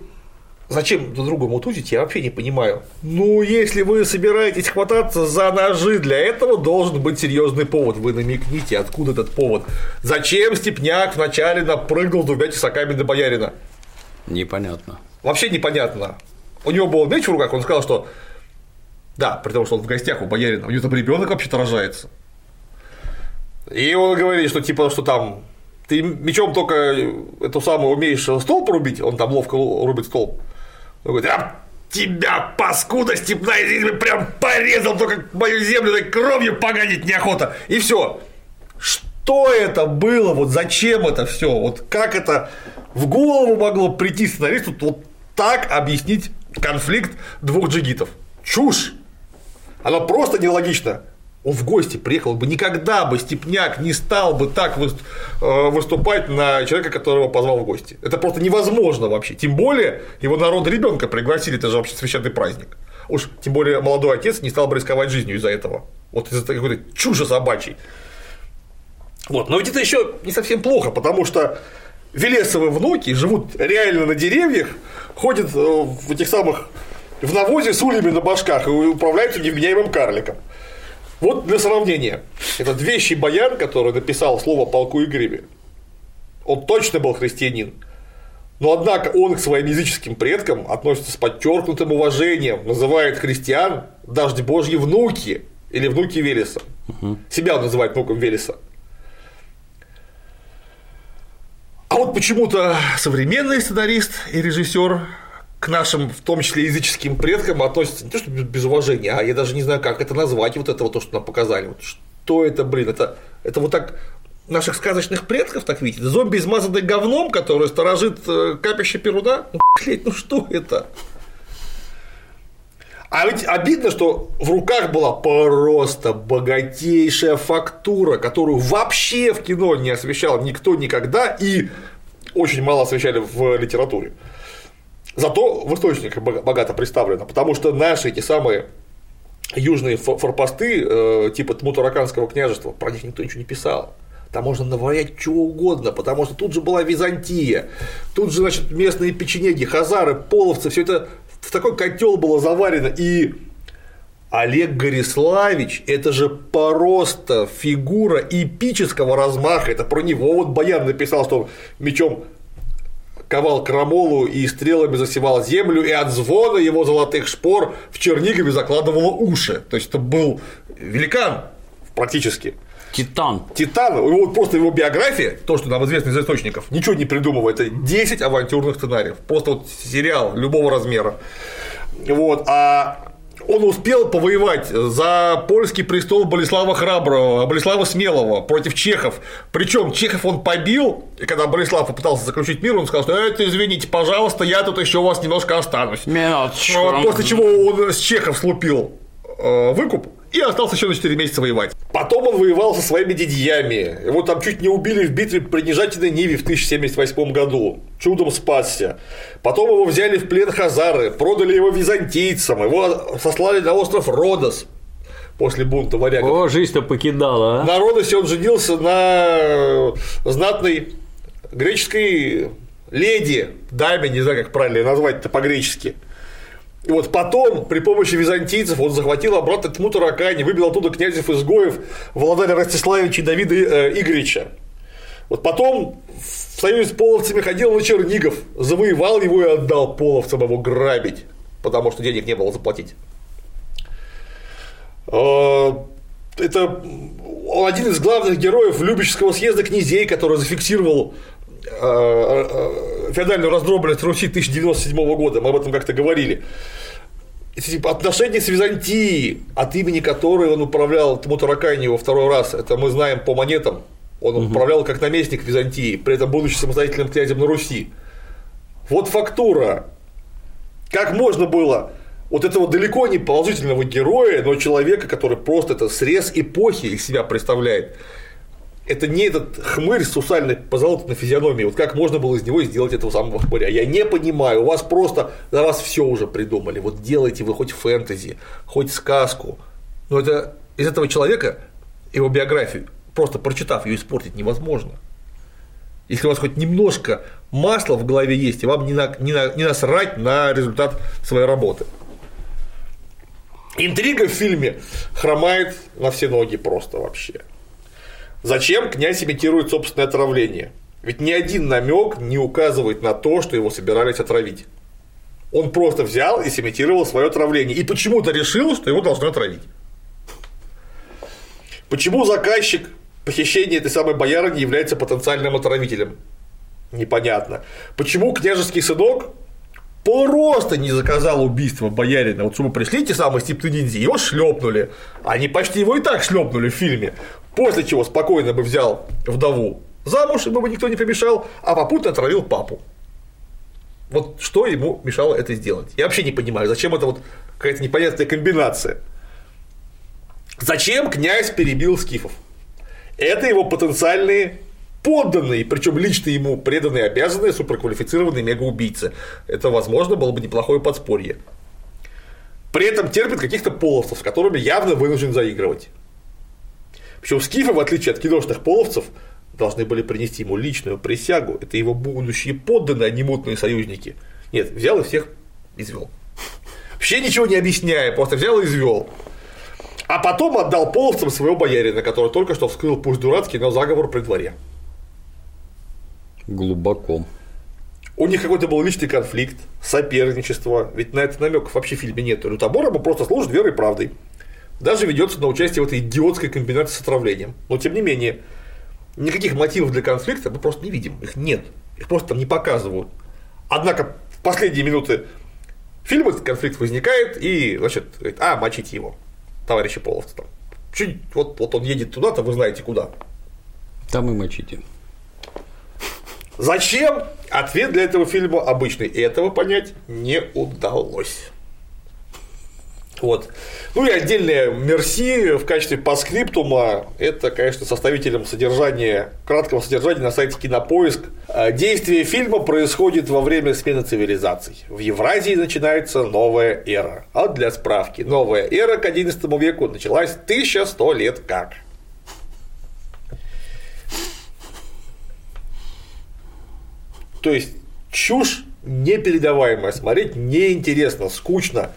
Зачем друг друга мутузить, я вообще не понимаю. Ну, если вы собираетесь хвататься за ножи, для этого должен быть серьезный повод. Вы намекните, откуда этот повод. Зачем Степняк вначале напрыгнул двумя тесаками до боярина? Непонятно. Вообще непонятно. У него был меч в руках, он сказал, что да, при том, что он в гостях у боярина, у него там ребенок вообще-то рожается. И он говорит, что типа, что там ты мечом только эту самую умеешь стол порубить, он там ловко рубит стол. Он говорит, а тебя, паскуда степная, здесь прям порезал, только мою землю так кровью погонить неохота. И все. Что это было? Вот зачем это все? Вот как это в голову могло прийти сценаристу вот так объяснить конфликт двух джигитов? Чушь! Она просто нелогична он в гости приехал бы, никогда бы Степняк не стал бы так э, выступать на человека, которого позвал в гости. Это просто невозможно вообще. Тем более его народ ребенка пригласили, это же вообще священный праздник. Уж тем более молодой отец не стал бы рисковать жизнью из-за этого. Вот из-за какой-то чуши собачьей. Вот. Но ведь это еще не совсем плохо, потому что Велесовы внуки живут реально на деревьях, ходят э, в этих самых в навозе с ульями на башках и управляются невменяемым карликом. Вот для сравнения, этот вещий бояр, который написал слово полку и гриве, он точно был христианин, но однако он к своим языческим предкам относится с подчеркнутым уважением, называет христиан даже божьи внуки или внуки Велеса. Угу. Себя он называет внуком Велеса. А вот почему-то современный сценарист и режиссер к нашим, в том числе языческим предкам, относятся не то что без уважения, а я даже не знаю, как это назвать, вот это вот то, что нам показали. Вот что это, блин, это, это вот так наших сказочных предков так видите? Зомби, измазанный говном, который сторожит э, капище Перуна? Ну, блядь, ну что это? А ведь обидно, что в руках была просто богатейшая фактура, которую вообще в кино не освещал никто никогда и очень мало освещали в литературе. Зато в источниках богато представлено, потому что наши эти самые южные форпосты, э, типа Тмутараканского княжества, про них никто ничего не писал. Там можно наваять чего угодно, потому что тут же была Византия, тут же, значит, местные печенеги, хазары, половцы, все это в такой котел было заварено. И Олег Гориславич – это же просто фигура эпического размаха. Это про него вот Баян написал, что мечом ковал крамолу и стрелами засевал землю, и от звона его золотых шпор в Чернигове закладывало уши. То есть это был великан практически. Титан. Титан. Вот просто его биография, то, что нам известно из источников, ничего не придумывая. Это 10 авантюрных сценариев. Просто вот сериал любого размера. Вот. А он успел повоевать за польский престол Болеслава Храброго, Болеслава Смелого против чехов. Причем чехов он побил, и когда Болеслав попытался заключить мир, он сказал, что это извините, пожалуйста, я тут еще у вас немножко останусь. Минуточку. Вот, после чего он с чехов слупил э, выкуп, и остался еще на 4 месяца воевать. Потом он воевал со своими дядьями. Его там чуть не убили в битве при Нежательной Ниве в 1078 году. Чудом спасся. Потом его взяли в плен хазары, продали его византийцам, его сослали на остров Родос после бунта варягов. О, жизнь-то покидала, а? На Родосе он женился на знатной греческой леди, даме, не знаю, как правильно назвать-то по-гречески. И вот потом, при помощи византийцев, он захватил обратно тьму Таракани, выбил оттуда князев-изгоев Владимира Ростиславича и Давида э, Игоревича. Вот потом в союзе с половцами ходил на Чернигов, завоевал его и отдал половцам его грабить, потому что денег не было заплатить. Э, это он один из главных героев Любического съезда князей, который зафиксировал феодальную раздробленность Руси 1097 года, мы об этом как-то говорили. Типа, отношения с Византией, от имени которой он управлял Тмутаракани во второй раз, это мы знаем по монетам, он угу. управлял как наместник Византии, при этом будучи самостоятельным князем на Руси. Вот фактура. Как можно было вот этого далеко не положительного героя, но человека, который просто это срез эпохи из себя представляет, Это не этот хмырь с сусальной позолотой на физиономии. Вот как можно было из него сделать этого самого хмыря? Я не понимаю. У вас просто за вас все уже придумали. Вот делайте вы хоть фэнтези, хоть сказку. Но это из этого человека, его биографию, просто прочитав ее, испортить невозможно. Если у вас хоть немножко масла в голове есть, и вам не, на, не, на, не насрать на результат своей работы. Интрига в фильме хромает на все ноги просто вообще. Зачем князь имитирует собственное отравление? Ведь ни один намек не указывает на то, что его собирались отравить. Он просто взял и сымитировал свое отравление. И почему-то решил, что его должны отравить. Почему заказчик похищения этой самой боярыни является потенциальным отравителем? Непонятно. Почему княжеский сынок просто не заказал убийство боярина. Вот чтобы пришли те самые степные ниндзя, его шлепнули. Они почти его и так шлепнули в фильме. После чего спокойно бы взял вдову замуж, ему бы никто не помешал, а попутно отравил папу. Вот что ему мешало это сделать? Я вообще не понимаю, зачем это вот какая-то непонятная комбинация. Зачем князь перебил скифов? Это его потенциальные подданные, причем лично ему преданные обязанные суперквалифицированные мегаубийцы. Это, возможно, было бы неплохое подспорье. При этом терпит каких-то половцев, с которыми явно вынужден заигрывать. Причем скифы, в отличие от киношных половцев, должны были принести ему личную присягу. Это его будущие подданные, а не мутные союзники. Нет, взял и всех извел. Вообще ничего не объясняя, просто взял и извел. А потом отдал половцам своего боярина, который только что вскрыл пусть дурацкий, но заговор при дворе. Глубоко. У них какой-то был личный конфликт, соперничество, ведь на это намеков вообще в фильме нет. Лютобор ему просто служит верой и правдой. Даже ведется на участие в этой идиотской комбинации с отравлением. Но тем не менее, никаких мотивов для конфликта мы просто не видим. Их нет. Их просто там не показывают. Однако в последние минуты фильма этот конфликт возникает, и, значит, говорит, а, мочите его, товарищи половцы там. Чуть, вот, вот он едет туда-то, вы знаете куда. Там и мочите. Зачем? Ответ для этого фильма обычный. И этого понять не удалось. Вот. Ну и отдельное мерси в качестве паскриптума – это, конечно, составителем содержания, краткого содержания на сайте Кинопоиск. А, действие фильма происходит во время смены цивилизаций. В Евразии начинается новая эра. А для справки, новая эра к XI веку началась 1100 лет как. То есть чушь непередаваемая, смотреть неинтересно, скучно.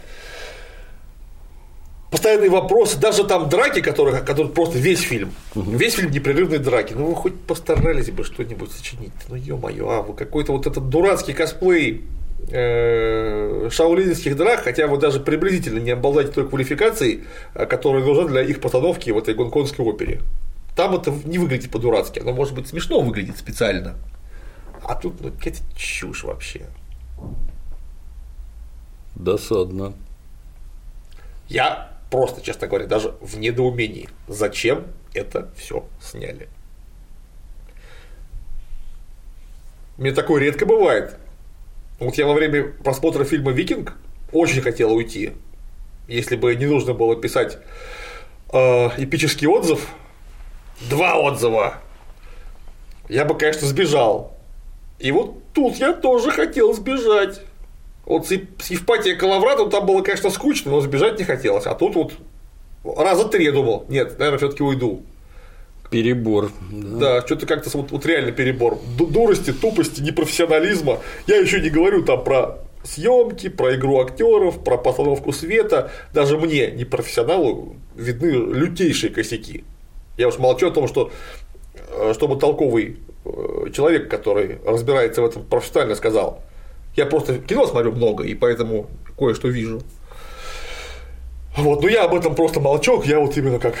Постоянные вопросы, даже там драки, которые, которые просто весь фильм, угу. весь фильм непрерывные драки. Ну вы хоть постарались бы что-нибудь сочинить. Ну ё-моё, а вы какой-то вот этот дурацкий косплей э, шаулинских драк, хотя вы даже приблизительно не обладаете той квалификацией, э, которая нужна для их постановки в этой гонконгской опере. Там это не выглядит по-дурацки, оно может быть смешно выглядит специально. А тут ну, какая-то чушь вообще. Досадно. Я просто, честно говоря, даже в недоумении, зачем это все сняли. Мне такое редко бывает. Вот я во время просмотра фильма Викинг очень хотел уйти. Если бы не нужно было писать э, эпический отзыв, два отзыва, я бы, конечно, сбежал. И вот тут я тоже хотел сбежать. Вот с Евпатия Калавратом там было, конечно, скучно, но сбежать не хотелось. А тут вот раза три я думал, нет, наверное, все таки уйду. Перебор. Да, да что-то как-то вот, вот реально перебор. Дурости, тупости, непрофессионализма. Я еще не говорю там про съемки, про игру актеров, про постановку света. Даже мне, непрофессионалу, видны лютейшие косяки. Я уж молчу о том, что э, чтобы толковый человек, который разбирается в этом профессионально, сказал, я просто кино смотрю много, и поэтому кое-что вижу. Вот, но я об этом просто молчок, я вот именно как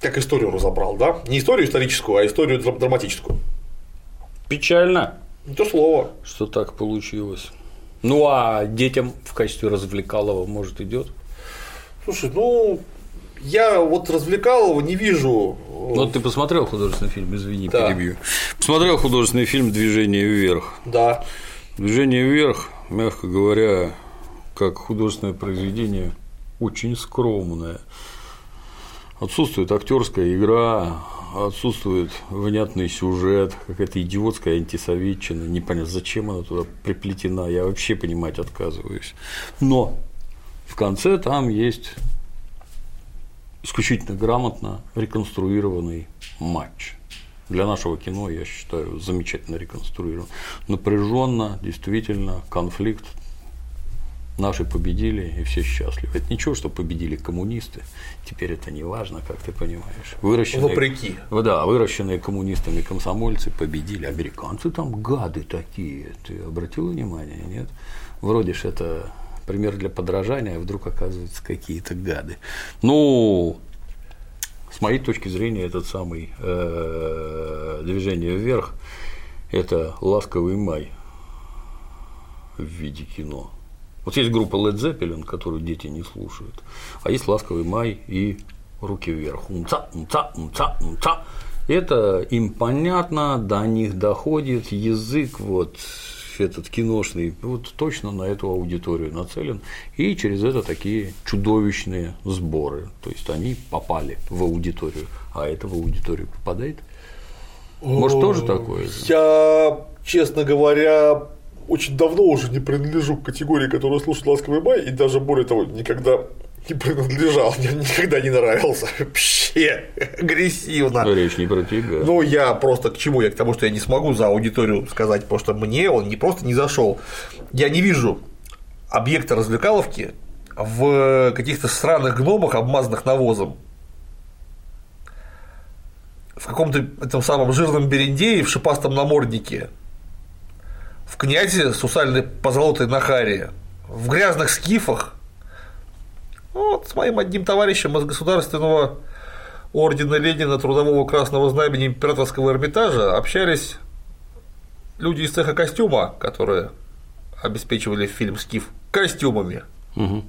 как историю разобрал, да? Не историю историческую, а историю драматическую. Печально. Не то слово. Что так получилось. Ну а детям в качестве развлекалого, может, идет? Слушай, ну я вот развлекал его, не вижу. Ну, ты посмотрел художественный фильм, извини, да. перебью. Посмотрел художественный фильм Движение вверх. Да. Движение вверх, мягко говоря, как художественное произведение, очень скромное. Отсутствует актерская игра, отсутствует внятный сюжет, какая-то идиотская антисоветчина, непонятно, зачем она туда приплетена, я вообще понимать отказываюсь. Но в конце там есть исключительно грамотно реконструированный матч. Для нашего кино, я считаю, замечательно реконструирован. Напряженно, действительно, конфликт Наши победили, и все счастливы. Это ничего, что победили коммунисты. Теперь это не важно, как ты понимаешь. Выращенные, Вопреки. Да, выращенные коммунистами комсомольцы победили. Американцы там гады такие. Ты обратил внимание, нет? Вроде ж это пример для подражания, а вдруг оказываются какие-то гады. Ну, с моей точки зрения, этот самый э, движение вверх – это ласковый май в виде кино. Вот есть группа Led Zeppelin, которую дети не слушают, а есть «Ласковый май» и «Руки вверх». Умца, умца, умца, умца. Это им понятно, до них доходит язык, вот этот киношный, вот точно на эту аудиторию нацелен, и через это такие чудовищные сборы, то есть они попали в аудиторию, а это в аудиторию попадает. Может, тоже такое? Я, честно говоря, очень давно уже не принадлежу к категории, которая слушает «Ласковый май», и даже более того, никогда не принадлежал, мне никогда не нравился. Вообще агрессивно. Но речь не про тебя. Ну, я просто к чему? Я к тому, что я не смогу за аудиторию сказать, потому что мне он не просто не зашел. Я не вижу объекта развлекаловки в каких-то странных гномах, обмазанных навозом. В каком-то этом самом жирном берендее в шипастом наморднике в князе сусальной позолотой Нахарии, в грязных скифах, вот с моим одним товарищем из государственного ордена Ленина Трудового Красного Знамени Императорского Эрмитажа общались люди из цеха костюма, которые обеспечивали фильм «Скиф» костюмами. Угу.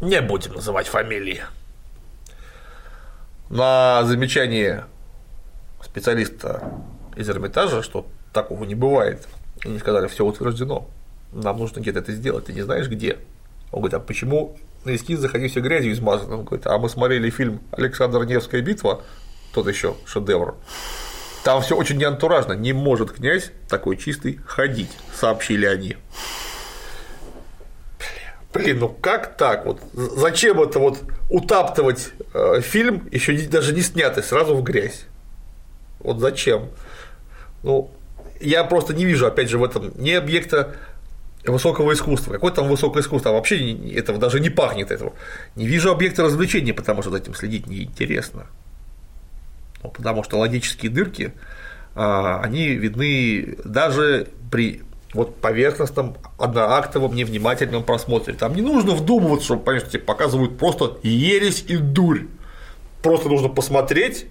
Не будем называть фамилии. На замечание специалиста из Эрмитажа, что такого не бывает, они сказали, все утверждено, нам нужно где-то это сделать, ты не знаешь где? Он говорит, а почему на эскизах они все грязью? Он говорит, а мы смотрели фильм Александр Невская битва, тот еще шедевр. Там все очень неантуражно, не может князь такой чистый ходить, сообщили они. Блин, ну как так? Вот зачем это вот утаптывать э, фильм, еще даже не снятый, сразу в грязь? Вот зачем? Ну, я просто не вижу, опять же, в этом ни объекта высокого искусства. Какое там высокое искусство? Вообще этого даже не пахнет этого. Не вижу объекта развлечения, потому что за этим следить неинтересно. Ну, потому что логические дырки, а, они видны даже при вот поверхностном, одноактовом, невнимательном просмотре. Там не нужно вдумываться, чтобы понять, что тебе показывают просто ересь и дурь. Просто нужно посмотреть,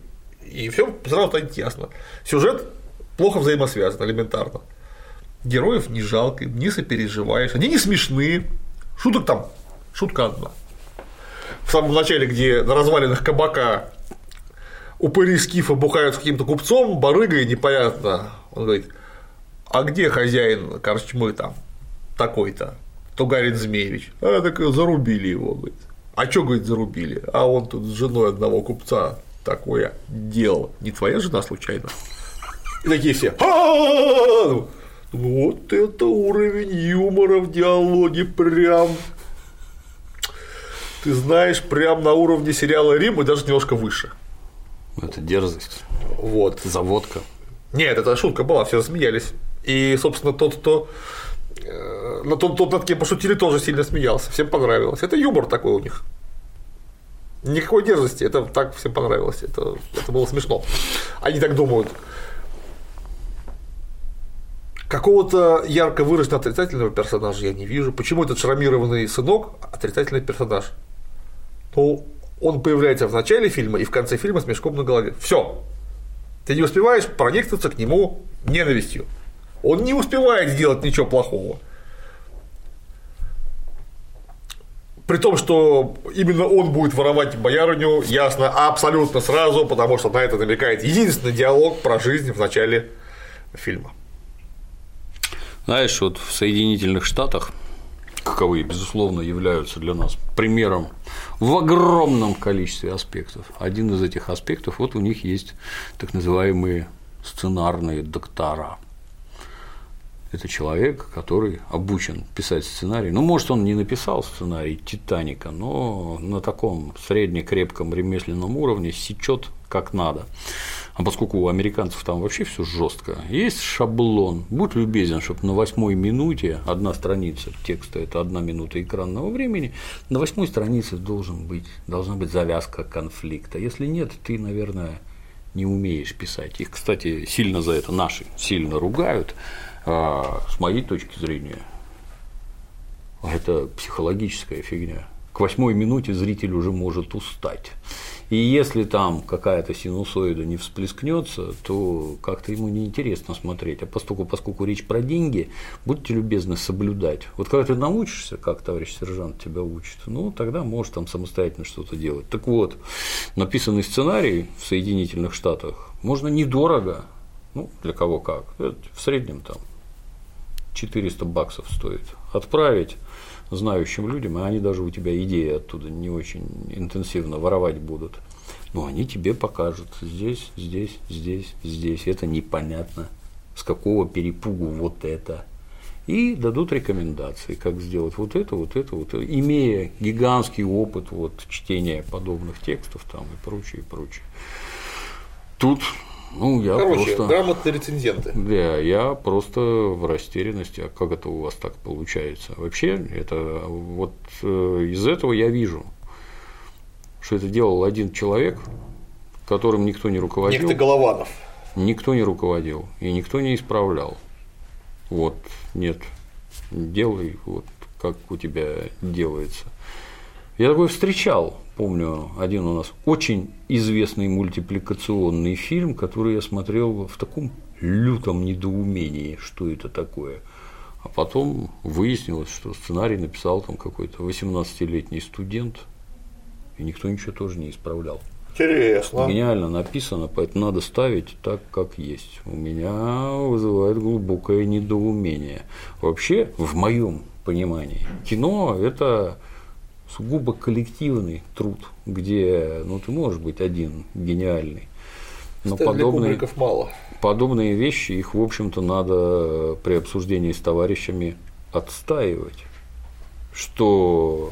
и все сразу станет ясно. Сюжет плохо взаимосвязаны элементарно. Героев не жалко, не сопереживаешь, они не смешные, шуток там, шутка одна. В самом начале, где на развалинах кабака упыри скифа бухают с каким-то купцом, барыгой непонятно, он говорит, а где хозяин корчмы там такой-то, Тугарин Змеевич? А, так зарубили его, говорит. А чё, говорит, зарубили? А он тут с женой одного купца такое делал. Не твоя жена случайно? И такие все. Вот это уровень юмора в диалоге прям. Ты знаешь, прям на уровне сериала Рим и даже немножко выше. Это дерзость. Вот. Заводка. Нет, это шутка была, все смеялись. И, собственно, тот, кто э, на тот, тот, над кем пошутили, тоже сильно смеялся. Всем понравилось. Это юмор такой у них. Никакой дерзости, это так всем понравилось. Это, это было смешно. Они так думают какого-то ярко выраженного отрицательного персонажа я не вижу. Почему этот шрамированный сынок отрицательный персонаж? Ну, он появляется в начале фильма и в конце фильма с мешком на голове. Все. Ты не успеваешь проникнуться к нему ненавистью. Он не успевает сделать ничего плохого. При том, что именно он будет воровать боярыню, ясно, абсолютно сразу, потому что на это намекает единственный диалог про жизнь в начале фильма. Знаешь, вот в Соединительных Штатах каковые, безусловно, являются для нас примером в огромном количестве аспектов. Один из этих аспектов, вот у них есть так называемые сценарные доктора. Это человек, который обучен писать сценарий. Ну, может, он не написал сценарий Титаника, но на таком среднекрепком ремесленном уровне сечет как надо. А поскольку у американцев там вообще все жестко, есть шаблон. Будь любезен, чтобы на восьмой минуте одна страница текста это одна минута экранного времени, на восьмой странице должен быть, должна быть завязка конфликта. Если нет, ты, наверное, не умеешь писать. Их, кстати, сильно за это наши сильно ругают. А с моей точки зрения, это психологическая фигня. К восьмой минуте зритель уже может устать. И если там какая-то синусоида не всплескнется, то как-то ему неинтересно смотреть. А поскольку, поскольку речь про деньги, будьте любезны соблюдать. Вот когда ты научишься, как товарищ сержант тебя учит, ну тогда можешь там самостоятельно что-то делать. Так вот, написанный сценарий в Соединительных Штатах можно недорого, ну, для кого как, в среднем там 400 баксов стоит. Отправить знающим людям, и они даже у тебя идеи оттуда не очень интенсивно воровать будут. Но они тебе покажут здесь, здесь, здесь, здесь. Это непонятно. С какого перепугу вот это. И дадут рекомендации, как сделать вот это, вот это, вот это, имея гигантский опыт вот, чтения подобных текстов там и прочее, и прочее. Тут ну, я Короче, просто... грамотные рецензенты. Да, я просто в растерянности, а как это у вас так получается? Вообще, это вот э, из этого я вижу, что это делал один человек, которым никто не руководил. Некто Голованов. Никто не руководил и никто не исправлял. Вот, нет, делай вот как у тебя делается. Я такой встречал, помню, один у нас очень известный мультипликационный фильм, который я смотрел в таком лютом недоумении, что это такое. А потом выяснилось, что сценарий написал там какой-то 18-летний студент, и никто ничего тоже не исправлял. Интересно. Гениально написано, поэтому надо ставить так, как есть. У меня вызывает глубокое недоумение. Вообще, в моем понимании, кино – это сугубо коллективный труд, где ну, ты можешь быть один гениальный. Но Кстати, подобные, мало. подобные вещи, их, в общем-то, надо при обсуждении с товарищами отстаивать что,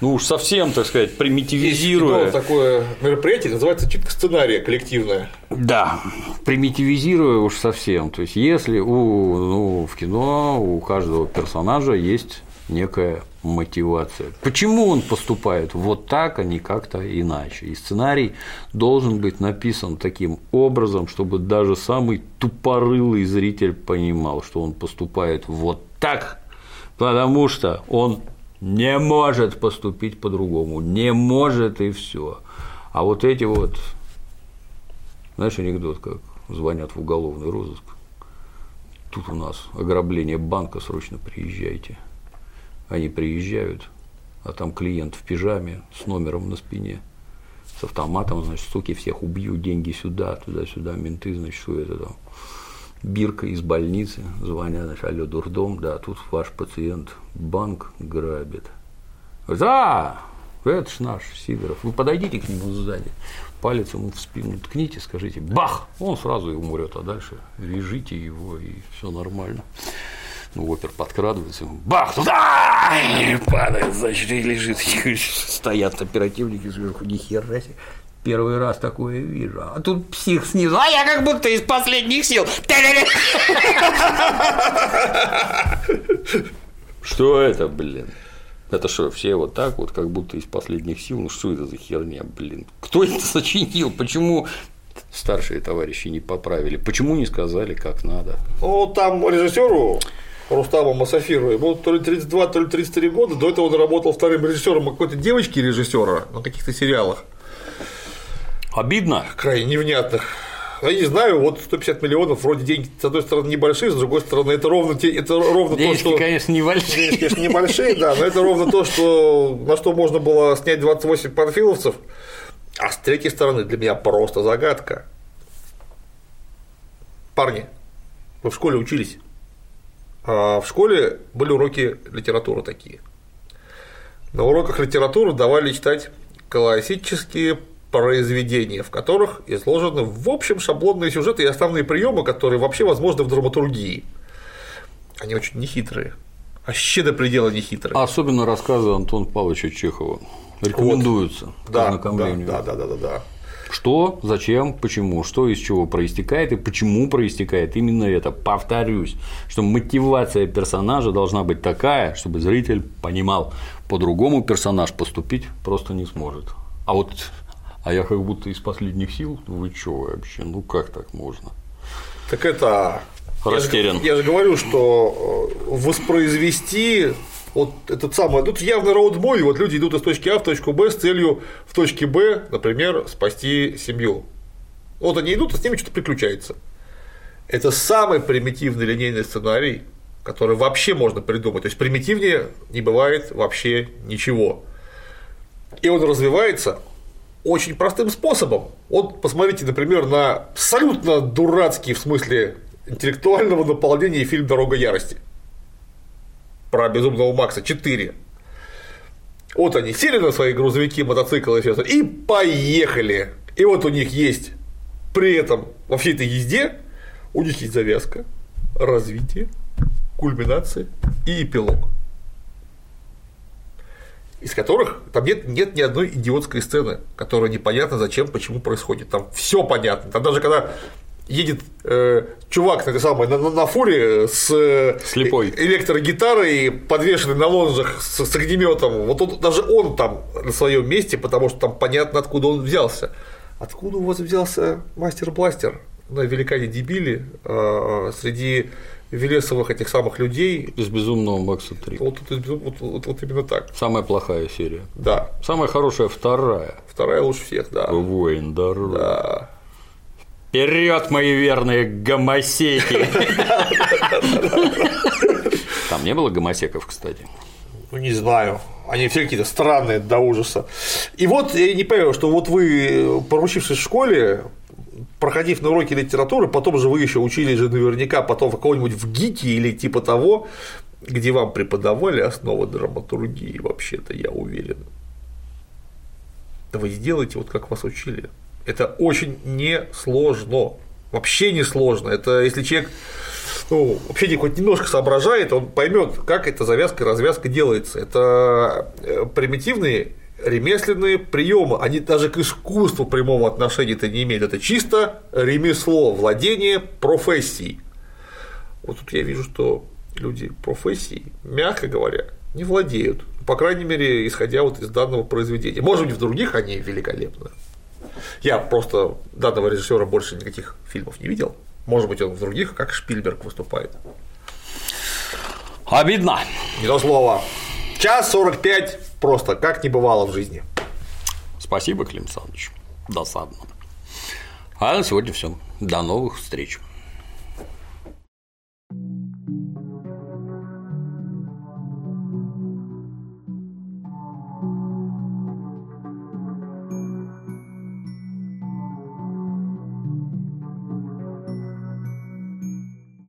ну уж совсем, так сказать, примитивизируя. Есть такое мероприятие, называется читка сценария коллективная. Да, примитивизируя уж совсем. То есть, если у, ну, в кино у каждого персонажа есть некая мотивация. Почему он поступает вот так, а не как-то иначе? И сценарий должен быть написан таким образом, чтобы даже самый тупорылый зритель понимал, что он поступает вот так, потому что он не может поступить по-другому, не может и все. А вот эти вот, знаешь, анекдот, как звонят в уголовный розыск. Тут у нас ограбление банка, срочно приезжайте. Они приезжают, а там клиент в пижаме с номером на спине, с автоматом, значит, суки, всех убью, деньги сюда, туда-сюда, менты, значит, что это там. Бирка из больницы, звонят, значит, алло, дурдом, да, тут ваш пациент банк грабит. Да, это ж наш Сидоров. Вы подойдите к нему сзади, палец ему в спину ткните, скажите бах, он сразу и умрет, а дальше вяжите его, и все нормально. Ну, опер подкрадывается, бах, туда, и падает, значит, и лежит. Стоят оперативники сверху, ни хера себе. Первый раз такое вижу. А тут псих снизу, а я как будто из последних сил. Что это, блин? Это что, все вот так вот, как будто из последних сил? Ну что это за херня, блин? Кто это сочинил? Почему старшие товарищи не поправили? Почему не сказали, как надо? Ну, там режиссеру Рустама Масафирова. Ему то ли 32, то ли 33 года. До этого он работал вторым режиссером какой-то девочки режиссера на каких-то сериалах. Обидно. Крайне невнятных. Я не знаю, вот 150 миллионов, вроде деньги, с одной стороны, небольшие, с другой стороны, это ровно, те, это ровно Денежки, то, что… конечно, небольшие. Денежки, конечно, небольшие, да, но это ровно то, что, на что можно было снять 28 панфиловцев. А с третьей стороны, для меня просто загадка. Парни, вы в школе учились? А в школе были уроки литературы такие. На уроках литературы давали читать классические произведения, в которых изложены в общем шаблонные сюжеты и основные приемы, которые вообще возможны в драматургии. Они очень нехитрые, вообще до предела нехитрые. Особенно рассказы Антона Павловича Чехова рекомендуются вот. к да, ознакомлению. Да, да, да, да, да. Что, зачем, почему, что из чего проистекает и почему проистекает именно это. Повторюсь, что мотивация персонажа должна быть такая, чтобы зритель понимал, по-другому персонаж поступить просто не сможет. А вот а я как будто из последних сил, вы чё вообще, ну как так можно? Так это Растерян. Я же, я же говорю, что э, воспроизвести вот этот самый, тут явно роуд-муви, вот люди идут из точки А в точку Б с целью в точке Б, например, спасти семью. Вот они идут, а с ними что-то приключается. Это самый примитивный линейный сценарий, который вообще можно придумать. То есть примитивнее не бывает вообще ничего. И он развивается очень простым способом. Вот посмотрите, например, на абсолютно дурацкий в смысле интеллектуального наполнения фильм «Дорога ярости» про безумного Макса 4. Вот они сели на свои грузовики, мотоциклы и поехали. И вот у них есть при этом во всей этой езде у них есть завязка, развитие, кульминация и эпилог. Из которых там нет, нет ни одной идиотской сцены, которая непонятно зачем, почему происходит. Там все понятно. Там даже когда едет э, чувак на, самой, на, на, фуре с э, Слепой. электрогитарой, подвешенный на лонжах с, с огнеметом. Вот он, даже он там на своем месте, потому что там понятно, откуда он взялся. Откуда у вас взялся мастер-бластер на великане дебили э, среди Велесовых этих самых людей. Из безумного Макса 3. Вот, вот, вот, вот, вот именно так. Самая плохая серия. Да. Самая хорошая вторая. Вторая лучше всех, да. Воин дорог. Да. Вперед, мои верные гомосеки! Там не было гомосеков, кстати. Ну, не знаю. Они все какие-то странные до ужаса. И вот я не понимаю, что вот вы, поручившись в школе, проходив на уроки литературы, потом же вы еще учились же наверняка потом в какого-нибудь в ГИКе или типа того, где вам преподавали основы драматургии, вообще-то, я уверен. Да вы сделайте вот как вас учили. Это очень несложно. Вообще не сложно. Это если человек ну, вообще хоть немножко соображает, он поймет, как эта завязка и развязка делается. Это э, примитивные ремесленные приемы, они даже к искусству прямого отношения-то не имеют. Это чисто ремесло, владение профессией. Вот тут я вижу, что люди профессии, мягко говоря, не владеют. По крайней мере, исходя вот из данного произведения. Может быть, в других они великолепны. Я просто данного режиссера больше никаких фильмов не видел. Может быть, он в других, как Шпильберг, выступает. Обидно. Не то слово. Час 45 просто, как не бывало в жизни. Спасибо, Клим Саныч. Досадно. А на сегодня все. До новых встреч.